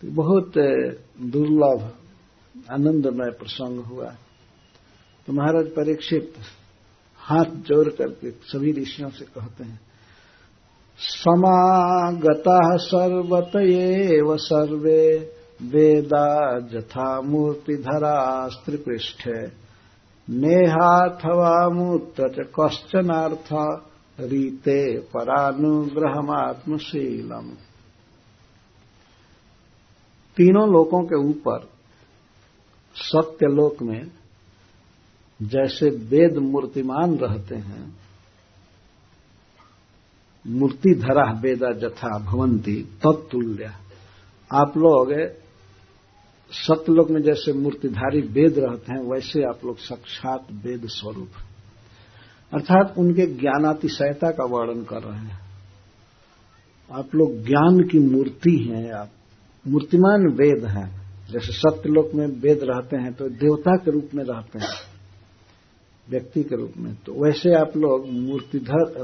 तो बहुत दुर्लभ, आनंदमय प्रसंग हुआ। तो महाराज परीक्षित हाथ जोड़ करके सभी ऋषियों से कहते हैं समागता सर्वत एव सर्वे वेदा जथा मूर्तिधरा स्त्रीपृष्ठ नेहाथवा मूत्र च कश्चनार्थ रीते परानुग्रहमात्मशीलम। तीनों लोकों के ऊपर सत्यलोक में जैसे वेद मूर्तिमान रहते हैं मूर्ति धरा वेदा जथा भवंती तत्तुल्य। आप लोग सत्यलोक में जैसे मूर्तिधारी वेद रहते हैं, वैसे आप लोग साक्षात वेद स्वरूप। अर्थात उनके ज्ञानातिशयता का वर्णन कर रहे हैं। आप लोग ज्ञान की मूर्ति हैं, आप मूर्तिमान वेद हैं। जैसे सत्यलोक में वेद रहते हैं तो देवता के रूप में रहते हैं। व्यक्ति के रूप में। तो वैसे आप लोग मूर्तिधर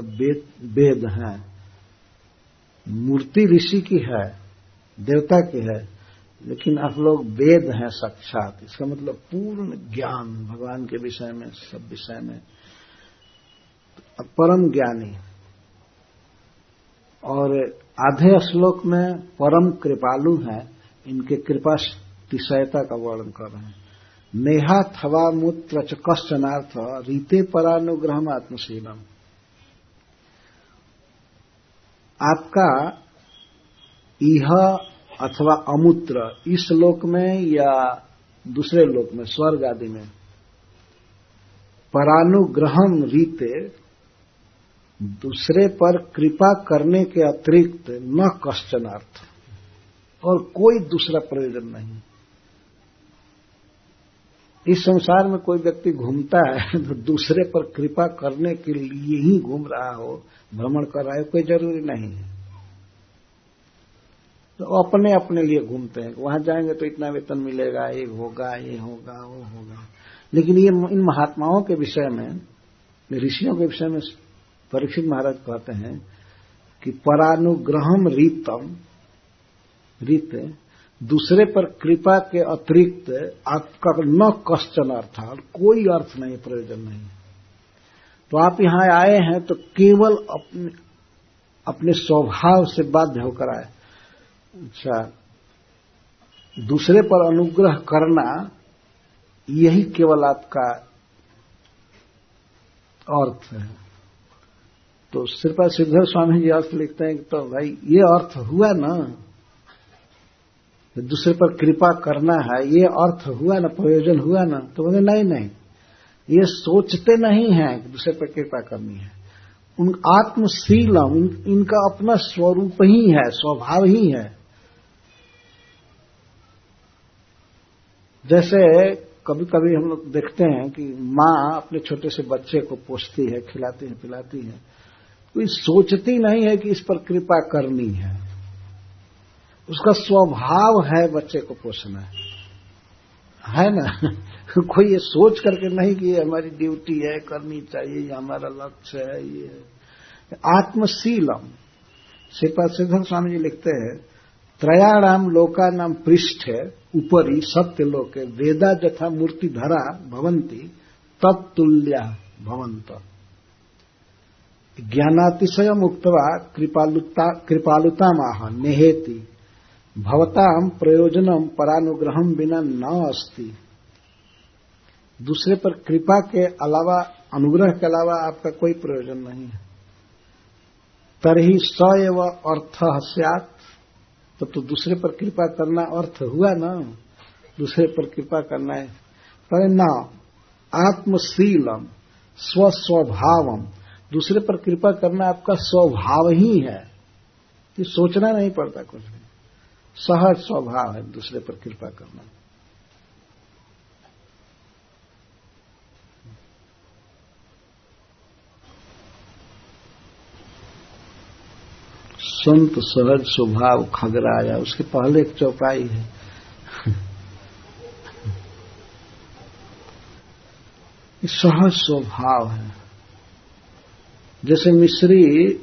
वेद हैं। मूर्ति ऋषि की है, देवता की है, लेकिन आप लोग वेद हैं साक्षात। इसका मतलब पूर्ण ज्ञान, भगवान के विषय में, सब विषय में। तो परम ज्ञानी। और आधे श्लोक में परम कृपालु हैं। इनके कृपा तिशयता का वर्णन कर रहे हैं। नेहा थवा मूत्र च कश्चनार्थ रीते परानुग्रह आत्मशीलम आपका यह अथवा अमूत्र इस लोक में या दूसरे लोक में, स्वर्ग आदि में, परानुग्रहम रीते दूसरे पर कृपा करने के अतिरिक्त न कश्चन अर्थ और कोई दूसरा प्रयोजन नहीं। इस संसार में कोई व्यक्ति घूमता है तो दूसरे पर कृपा करने के लिए ही घूम रहा हो, भ्रमण कर रहा है, कोई ज़रूरी नहीं है। तो अपने अपने लिए घूमते हैं। वहाँ जाएँगे तो इतना वेतन मिलेगा, ये होगा ये होगा, वो होगा। लेकिन ये इन महात्माओं के विषय में, ऋषियों के विषय में परीक्षित महाराज कहते हैं कि परानुग्रहम रीतम, रीत दूसरे पर कृपा के अतिरिक्त आपका न कश्चन अर्थ कोई अर्थ नहीं, प्रयोजन नहीं। तो आप यहाँ आए हैं तो केवल अपने अपने स्वभाव से बाध्य होकर आए। अच्छा दूसरे पर अनुग्रह करना, यही केवल आपका अर्थ है। तो श्रीपा सिद्धर स्वामी जी अर्थ लिखते हैं तो भाई, ये अर्थ हुआ ना दूसरे पर कृपा करना है ये अर्थ हुआ ना प्रयोजन हुआ ना तो बोले नहीं नहीं। ये सोचते नहीं है कि दूसरे पर कृपा करनी है। उन आत्मशीलम इन, इनका अपना स्वरूप ही है स्वभाव ही है। जैसे कभी कभी हम लोग देखते हैं कि माँ अपने छोटे से बच्चे को पोषती है खिलाती है पिलाती है। कोई सोचती नहीं है कि इस पर कृपा करनी है। उसका स्वभाव है, बच्चे को पोषना है। ना? कोई ये सोच करके नहीं कि ये हमारी ड्यूटी है, करनी चाहिए, ये हमारा लक्ष्य है, ये आत्मशीलम। श्रीपाद सिद्धर स्वामी जी लिखते हैं, त्रयाणाम लोका नाम पृष्ठ है ऊपरी सत्य लोक, वेदा जथा मूर्ति धरा भवंती, तत्तुल्या भवंत। ज्ञानातिशय मुक्तवा कृपालुता कृपालुता माह नेहेति। भवताम प्रयोजनम परानुग्रहम बिना न अस्ति दूसरे पर कृपा के अलावा अनुग्रह के अलावा आपका कोई प्रयोजन नहीं है। तरही स एव अर्थ हस्यात तो, तो दूसरे पर कृपा करना अर्थ हुआ ना? दूसरे पर कृपा करना है। पर न आत्मशीलम स्वस्वभावम। दूसरे पर कृपा करना आपका स्वभाव ही है। कि सोचना नहीं पड़ता कुछ भी। सहज स्वभाव है, दूसरे पर कृपा करना। संत सहज स्वभाव खगराया, उसके पहले एक चौपाई है। सहज स्वभाव है। जैसे मिश्री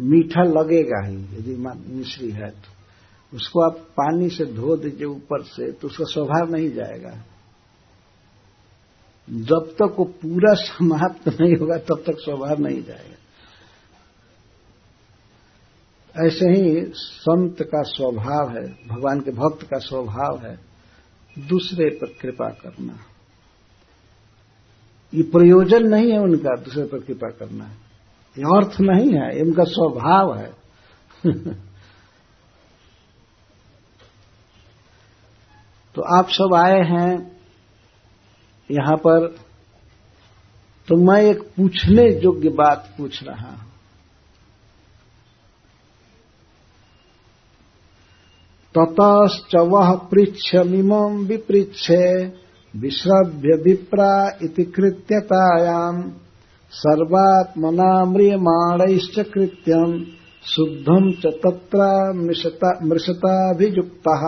मीठा लगेगा ही, यदि मिश्री है तो। उसको आप पानी से धो दीजिए ऊपर से तो उसका स्वभाव नहीं जाएगा। जब तक वो पूरा समाप्त नहीं होगा, तब तक स्वभाव नहीं जाएगा। ऐसे ही संत का स्वभाव है, भगवान के भक्त का स्वभाव है, दूसरे पर कृपा करना। ये प्रयोजन नहीं है उनका, दूसरे पर कृपा करना। ये अर्थ नहीं है, इनका स्वभाव है। तो आप सब आए हैं यहाँ पर तो मैं एक पूछने योग्य बात पूछ रहा हूँ। ततश्च वह पृच्छमिमम् विपृच्छे विश्रभ्य विप्रा इति कृत्यतायाम्। सर्वात्मना म्रियमाणैश्च कृत्यम् शुद्धम् च तत्र मृषताभियुक्तः।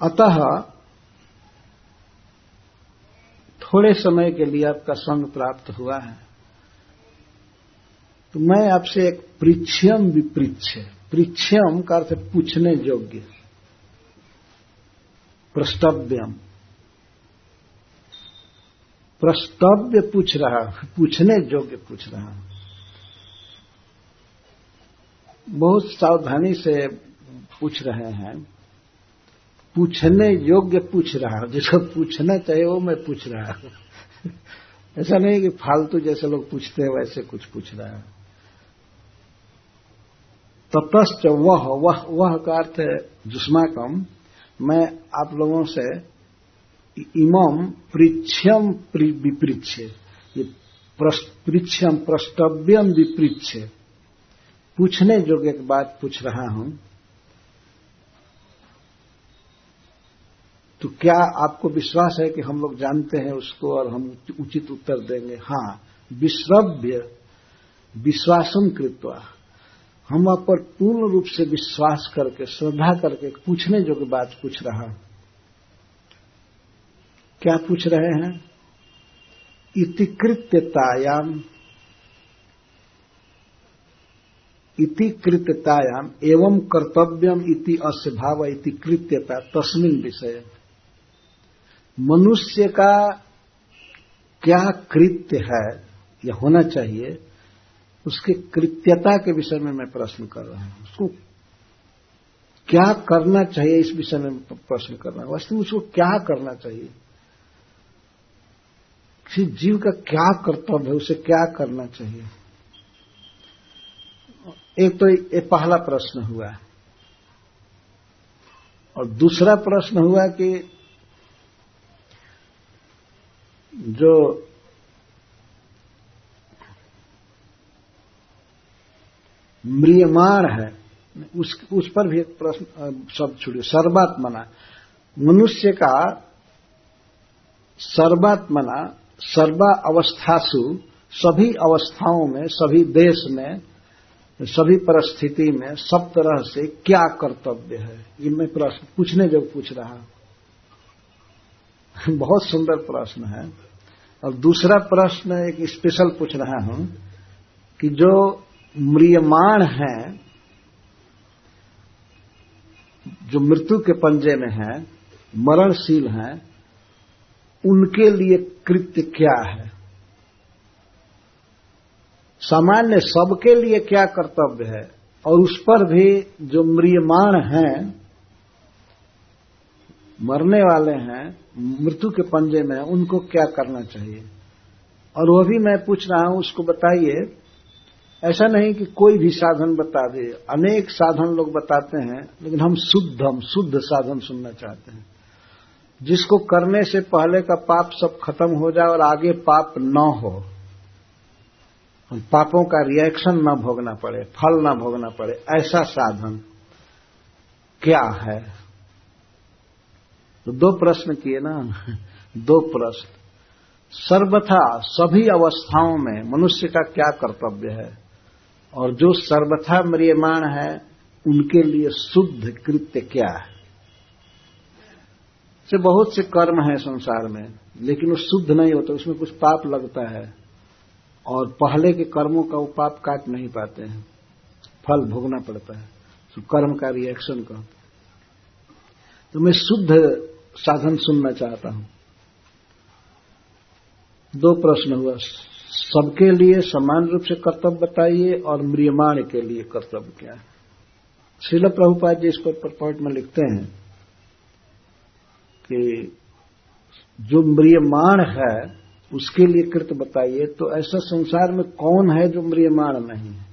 अतः थोड़े समय के लिए आपका संग प्राप्त हुआ है। तो मैं आपसे एक पृच्छ्यम विपृच्छ पृच्छ्यम का अर्थ पूछने योग्य, प्रस्तव्यम। प्रस्तव्य पूछ रहा, पूछने योग्य पूछ रहा। बहुत सावधानी से पूछ रहे हैं। पूछने योग्य पूछ रहा, जिसको पूछना चाहिए वो मैं पूछ रहा। ऐसा नहीं कि फालतू जैसे लोग पूछते हैं, वैसे कुछ पूछ रहा है। ततश्च वह वह वह का अर्थ है जुस्मा कम मैं आप लोगों से इमम पृच्छ्यम विपृच्छ। ये प्रस्तव्यम विपृच्छ। पूछने योग्य एक बात पूछ रहा हूँ। तो क्या आपको विश्वास है कि हम लोग जानते हैं उसको और हम उचित उत्तर देंगे? हाँ, विश्रव्य विश्वासम कृत्वा। हम आप पर पूर्ण रूप से विश्वास करके, श्रद्धा करके पूछने योग्य बात पूछ रहा क्या पूछ रहे हैं? इतिकृत्यतायाम। इतिकृत्यतायाम, एवं कर्तव्यम इति अस्य भाव इति कृत्यता तस्मिन विषय। मनुष्य का क्या कृत्य है या होना चाहिए, उसके कृत्यता के विषय में मैं प्रश्न कर रहा हूँ। उसको क्या करना चाहिए, इस विषय में प्रश्न कर रहा हूँ। वास्तव उसको क्या करना चाहिए? किसी जीव का क्या कर्तव्य है? उसे क्या करना चाहिए? एक तो ये पहला प्रश्न हुआ और दूसरा प्रश्न हुआ कि जो म्रियमाण है, उस उस पर भी एक प्रश्न शब्द छुड़िए सर्वात्मना। मनुष्य का सर्वात्मना सर्वा अवस्थासु, सभी अवस्थाओं में, सभी देश में, सभी परिस्थिति में, सब तरह से क्या कर्तव्य है? ये मैं प्रश्न, पूछने जब पूछ रहा बहुत सुंदर प्रश्न है। और दूसरा प्रश्न एक स्पेशल पूछ रहा हूँ कि जो म्रियमाण है, जो मृत्यु के पंजे में है, मरणशील हैं उनके लिए कृत्य क्या है? सामान्य सबके लिए क्या कर्तव्य है? और उस पर भी जो म्रियमाण हैं, मरने वाले हैं, मृत्यु के पंजे में उनको क्या करना चाहिए? और वह भी मैं पूछ रहा हूँ, उसको बताइए। ऐसा नहीं कि कोई भी साधन बता दे। अनेक साधन लोग बताते हैं, लेकिन हम शुद्ध हम शुद्ध साधन सुनना चाहते हैं। जिसको करने से पहले का पाप सब खत्म हो जाए और आगे पाप न हो पापों का रिएक्शन न भोगना पड़े, फल न भोगना पड़े, ऐसा साधन क्या है? तो दो प्रश्न किए ना? दो प्रश्न। सर्वथा सभी अवस्थाओं में मनुष्य का क्या कर्तव्य है? और जो सर्वथा म्रियमाण है, उनके लिए शुद्ध कृत्य क्या है? से बहुत से कर्म है संसार में, लेकिन वो शुद्ध नहीं होता, उसमें कुछ पाप लगता है। और पहले के कर्मों का वो पाप काट नहीं पाते हैं। फल भोगना पड़ता है। तो कर्म का रिएक्शन का। तो मैं शुद्ध साधन सुनना चाहता हूँ। दो प्रश्न हुआ। सबके लिए समान रूप से कर्तव्य बताइए और म्रियमाण के लिए कर्तव्य क्या है? शिल प्रभुपाद जी इसको पॉइंट में लिखते हैं। कि जो म्रियमाण है, उसके लिए कृत बताइए तो ऐसा संसार में कौन है जो म्रियमाण नहीं है?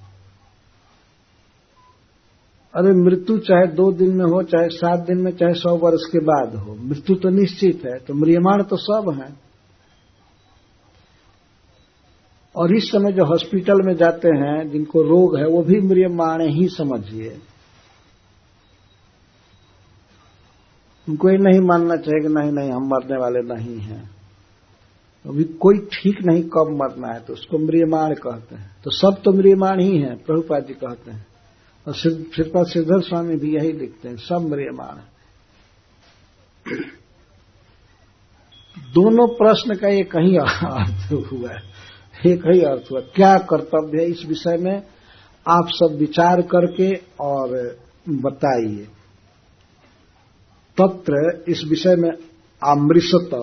अरे, मृत्यु चाहे दो दिन में हो, चाहे सात दिन में, चाहे सौ वर्ष के बाद हो, मृत्यु तो निश्चित है तो म्रियमाण तो सब है। और इस समय जो हॉस्पिटल में जाते हैं, जिनको रोग है, वो भी म्रियमाण ही समझिए। उनको ये नहीं मानना चाहिए कि नहीं नहीं, हम मरने वाले नहीं हैं। अभी कोई ठीक नहीं कब मरना है तो उसको मृियमाण कहते हैं। तो सब तो मृियमाण ही है, प्रभुपाद जी कहते हैं। और श्रीपाद श्रीधर स्वामी भी यही लिखते हैं, सब म्रियमाण दोनों प्रश्न का एक ही अर्थ हुआ है, एक ही अर्थ हुआ क्या कर्तव्य है इस विषय में? आप सब विचार करके और बताइए। तत्र इस विषय में अमृषत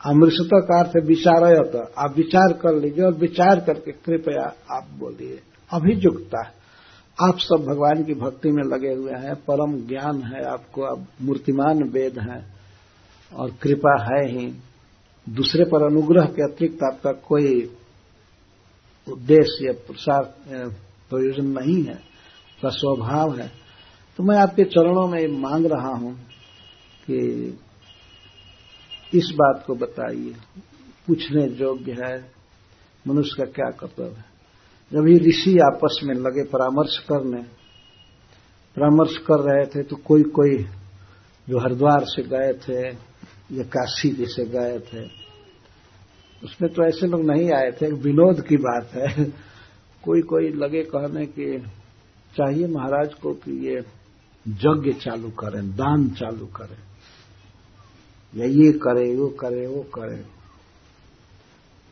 अमृषत का अर्थ विचारयत। आप विचार कर लीजिए और विचार करके कृपया आप बोलिए। अभिजुक्ता आप सब भगवान की भक्ति में लगे हुए हैं। परम ज्ञान है आपको। अब मूर्तिमान वेद है और कृपा है ही। दूसरे पर अनुग्रह के अतिरिक्त आपका कोई उद्देश्य या प्रसार प्रयोजन नहीं है। का स्वभाव है। तो मैं आपके चरणों में मांग रहा हूँ। कि इस बात को बताइए। पूछने योग्य है, मनुष्य का क्या कर्तव्य है? जब ये ऋषि आपस में लगे परामर्श करने, परामर्श कर रहे थे तो कोई कोई जो हरिद्वार से गए थे या काशी जैसे गए थे, उसमें तो ऐसे लोग नहीं आए थे। विनोद की बात है। कोई कोई लगे कहने के चाहिए महाराज को कि ये यज्ञ चालू करें, दान चालू करें। या ये करे, वो करे वो करे।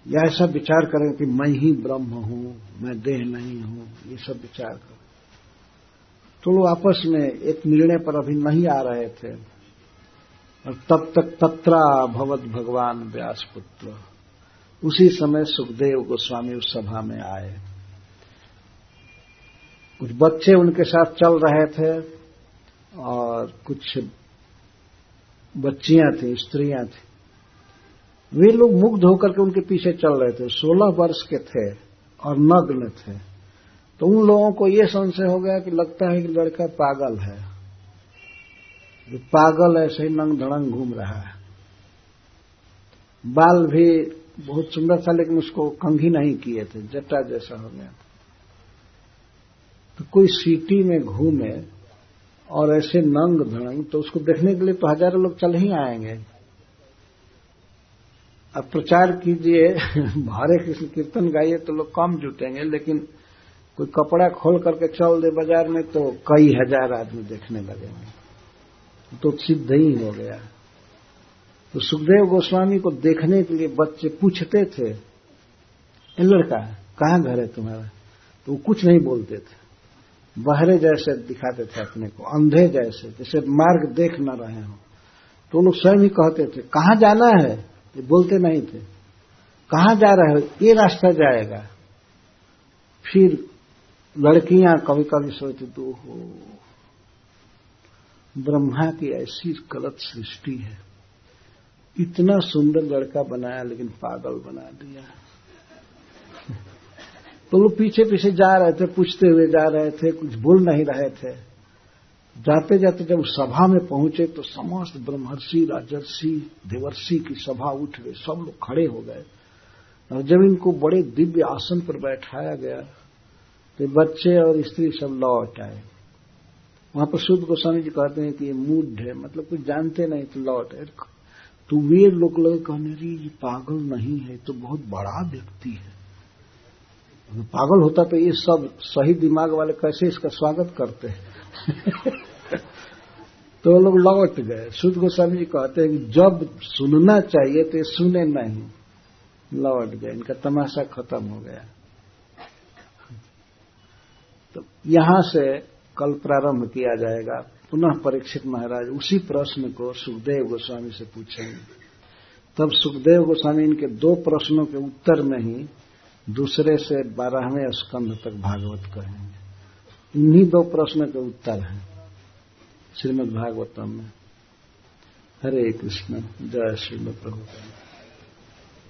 या ऐसा विचार करें कि मैं ही ब्रह्म हूँ, मैं देह नहीं हूँ, ये सब विचार कर। तो लोग आपस में एक निर्णय पर अभी नहीं आ रहे थे। और तब तक तत्रा भवत भगवान व्यासपुत्र। उसी समय सुखदेव गोस्वामी उस सभा में आए। कुछ बच्चे उनके साथ चल रहे थे और कुछ बच्चियाँ थी, स्त्रियाँ थी। वे लोग मुग्ध होकर के उनके पीछे चल रहे थे। सोलह वर्ष के थे और नग्न थे। तो उन लोगों को यह संशय हो गया कि लगता है कि लड़का पागल है। जो पागल ऐसे ही नंग धड़ंग घूम रहा है। बाल भी बहुत सुंदर था, लेकिन उसको कंघी नहीं किए थे। जटा जैसा हो गया तो कोई सिटी में घूमे और ऐसे नंग धड़ंग तो उसको देखने के लिए तो हज़ारों लोग चल ही आएँगे। अब प्रचार कीजिए भारे कृष्ण कीर्तन गाइए तो लोग कम जुटेंगे, लेकिन कोई कपड़ा खोल करके चल दे बाज़ार में तो कई हज़ार आदमी देखने लगेंगे। तो सिद्ध ही हो गया। तो सुखदेव गोस्वामी को देखने के लिए बच्चे पूछते थे लड़का, कहाँ घर है तुम्हारा? तो वो कुछ नहीं बोलते थे। बहरे जैसे दिखाते थे अपने को, अंधे जैसे जैसे मार्ग देख न रहे हो। तो लोग स्वयं ही कहते थे, कहाँ जाना है? ये बोलते नहीं थे। कहाँ जा रहे हो? ये रास्ता जाएगा। फिर लड़कियाँ कभी कभी सोचती तो हो, ब्रह्मा की ऐसी गलत सृष्टि है। इतना सुंदर लड़का बनाया, लेकिन पागल बना दिया। तो लोग पीछे पीछे जा रहे थे, पूछते हुए जा रहे थे, कुछ बोल नहीं रहे थे। जाते जाते जब सभा में पहुँचे तो समस्त ब्रह्मर्षि, राजर्षि, देवर्षि की सभा उठ गई। सब लोग खड़े हो गए। और जब इनको बड़े दिव्य आसन पर बैठाया गया तो बच्चे और स्त्री सब लौट आए। वहाँ पर शुद्ध गोस्वामी जी कहते हैं कि ये मूड है मतलब कुछ जानते नहीं तो लौट आए। तो वे लोग लगे कहने रही ये पागल नहीं है तो बहुत बड़ा व्यक्ति है। पागल होता तो ये सब सही दिमाग वाले कैसे इसका स्वागत करते हैं? तो लोग लौट गए। शुद्ध गोस्वामी जी कहते हैं कि जब सुनना चाहिए तो ये सुने नहीं। लौट गए। इनका तमाशा खत्म हो गया। तो यहाँ से कल प्रारंभ किया जाएगा। पुनः परीक्षित महाराज उसी प्रश्न को सुखदेव गोस्वामी से पूछेंगे। तब सुखदेव गोस्वामी इनके दो प्रश्नों के उत्तर में ही दूसरे से बारहवें स्कंध तक भागवत कहेंगे। इन्हीं दो प्रश्न के उत्तर हैं श्रीमद भागवतम में। हरे कृष्ण, जय श्रीमद प्रभु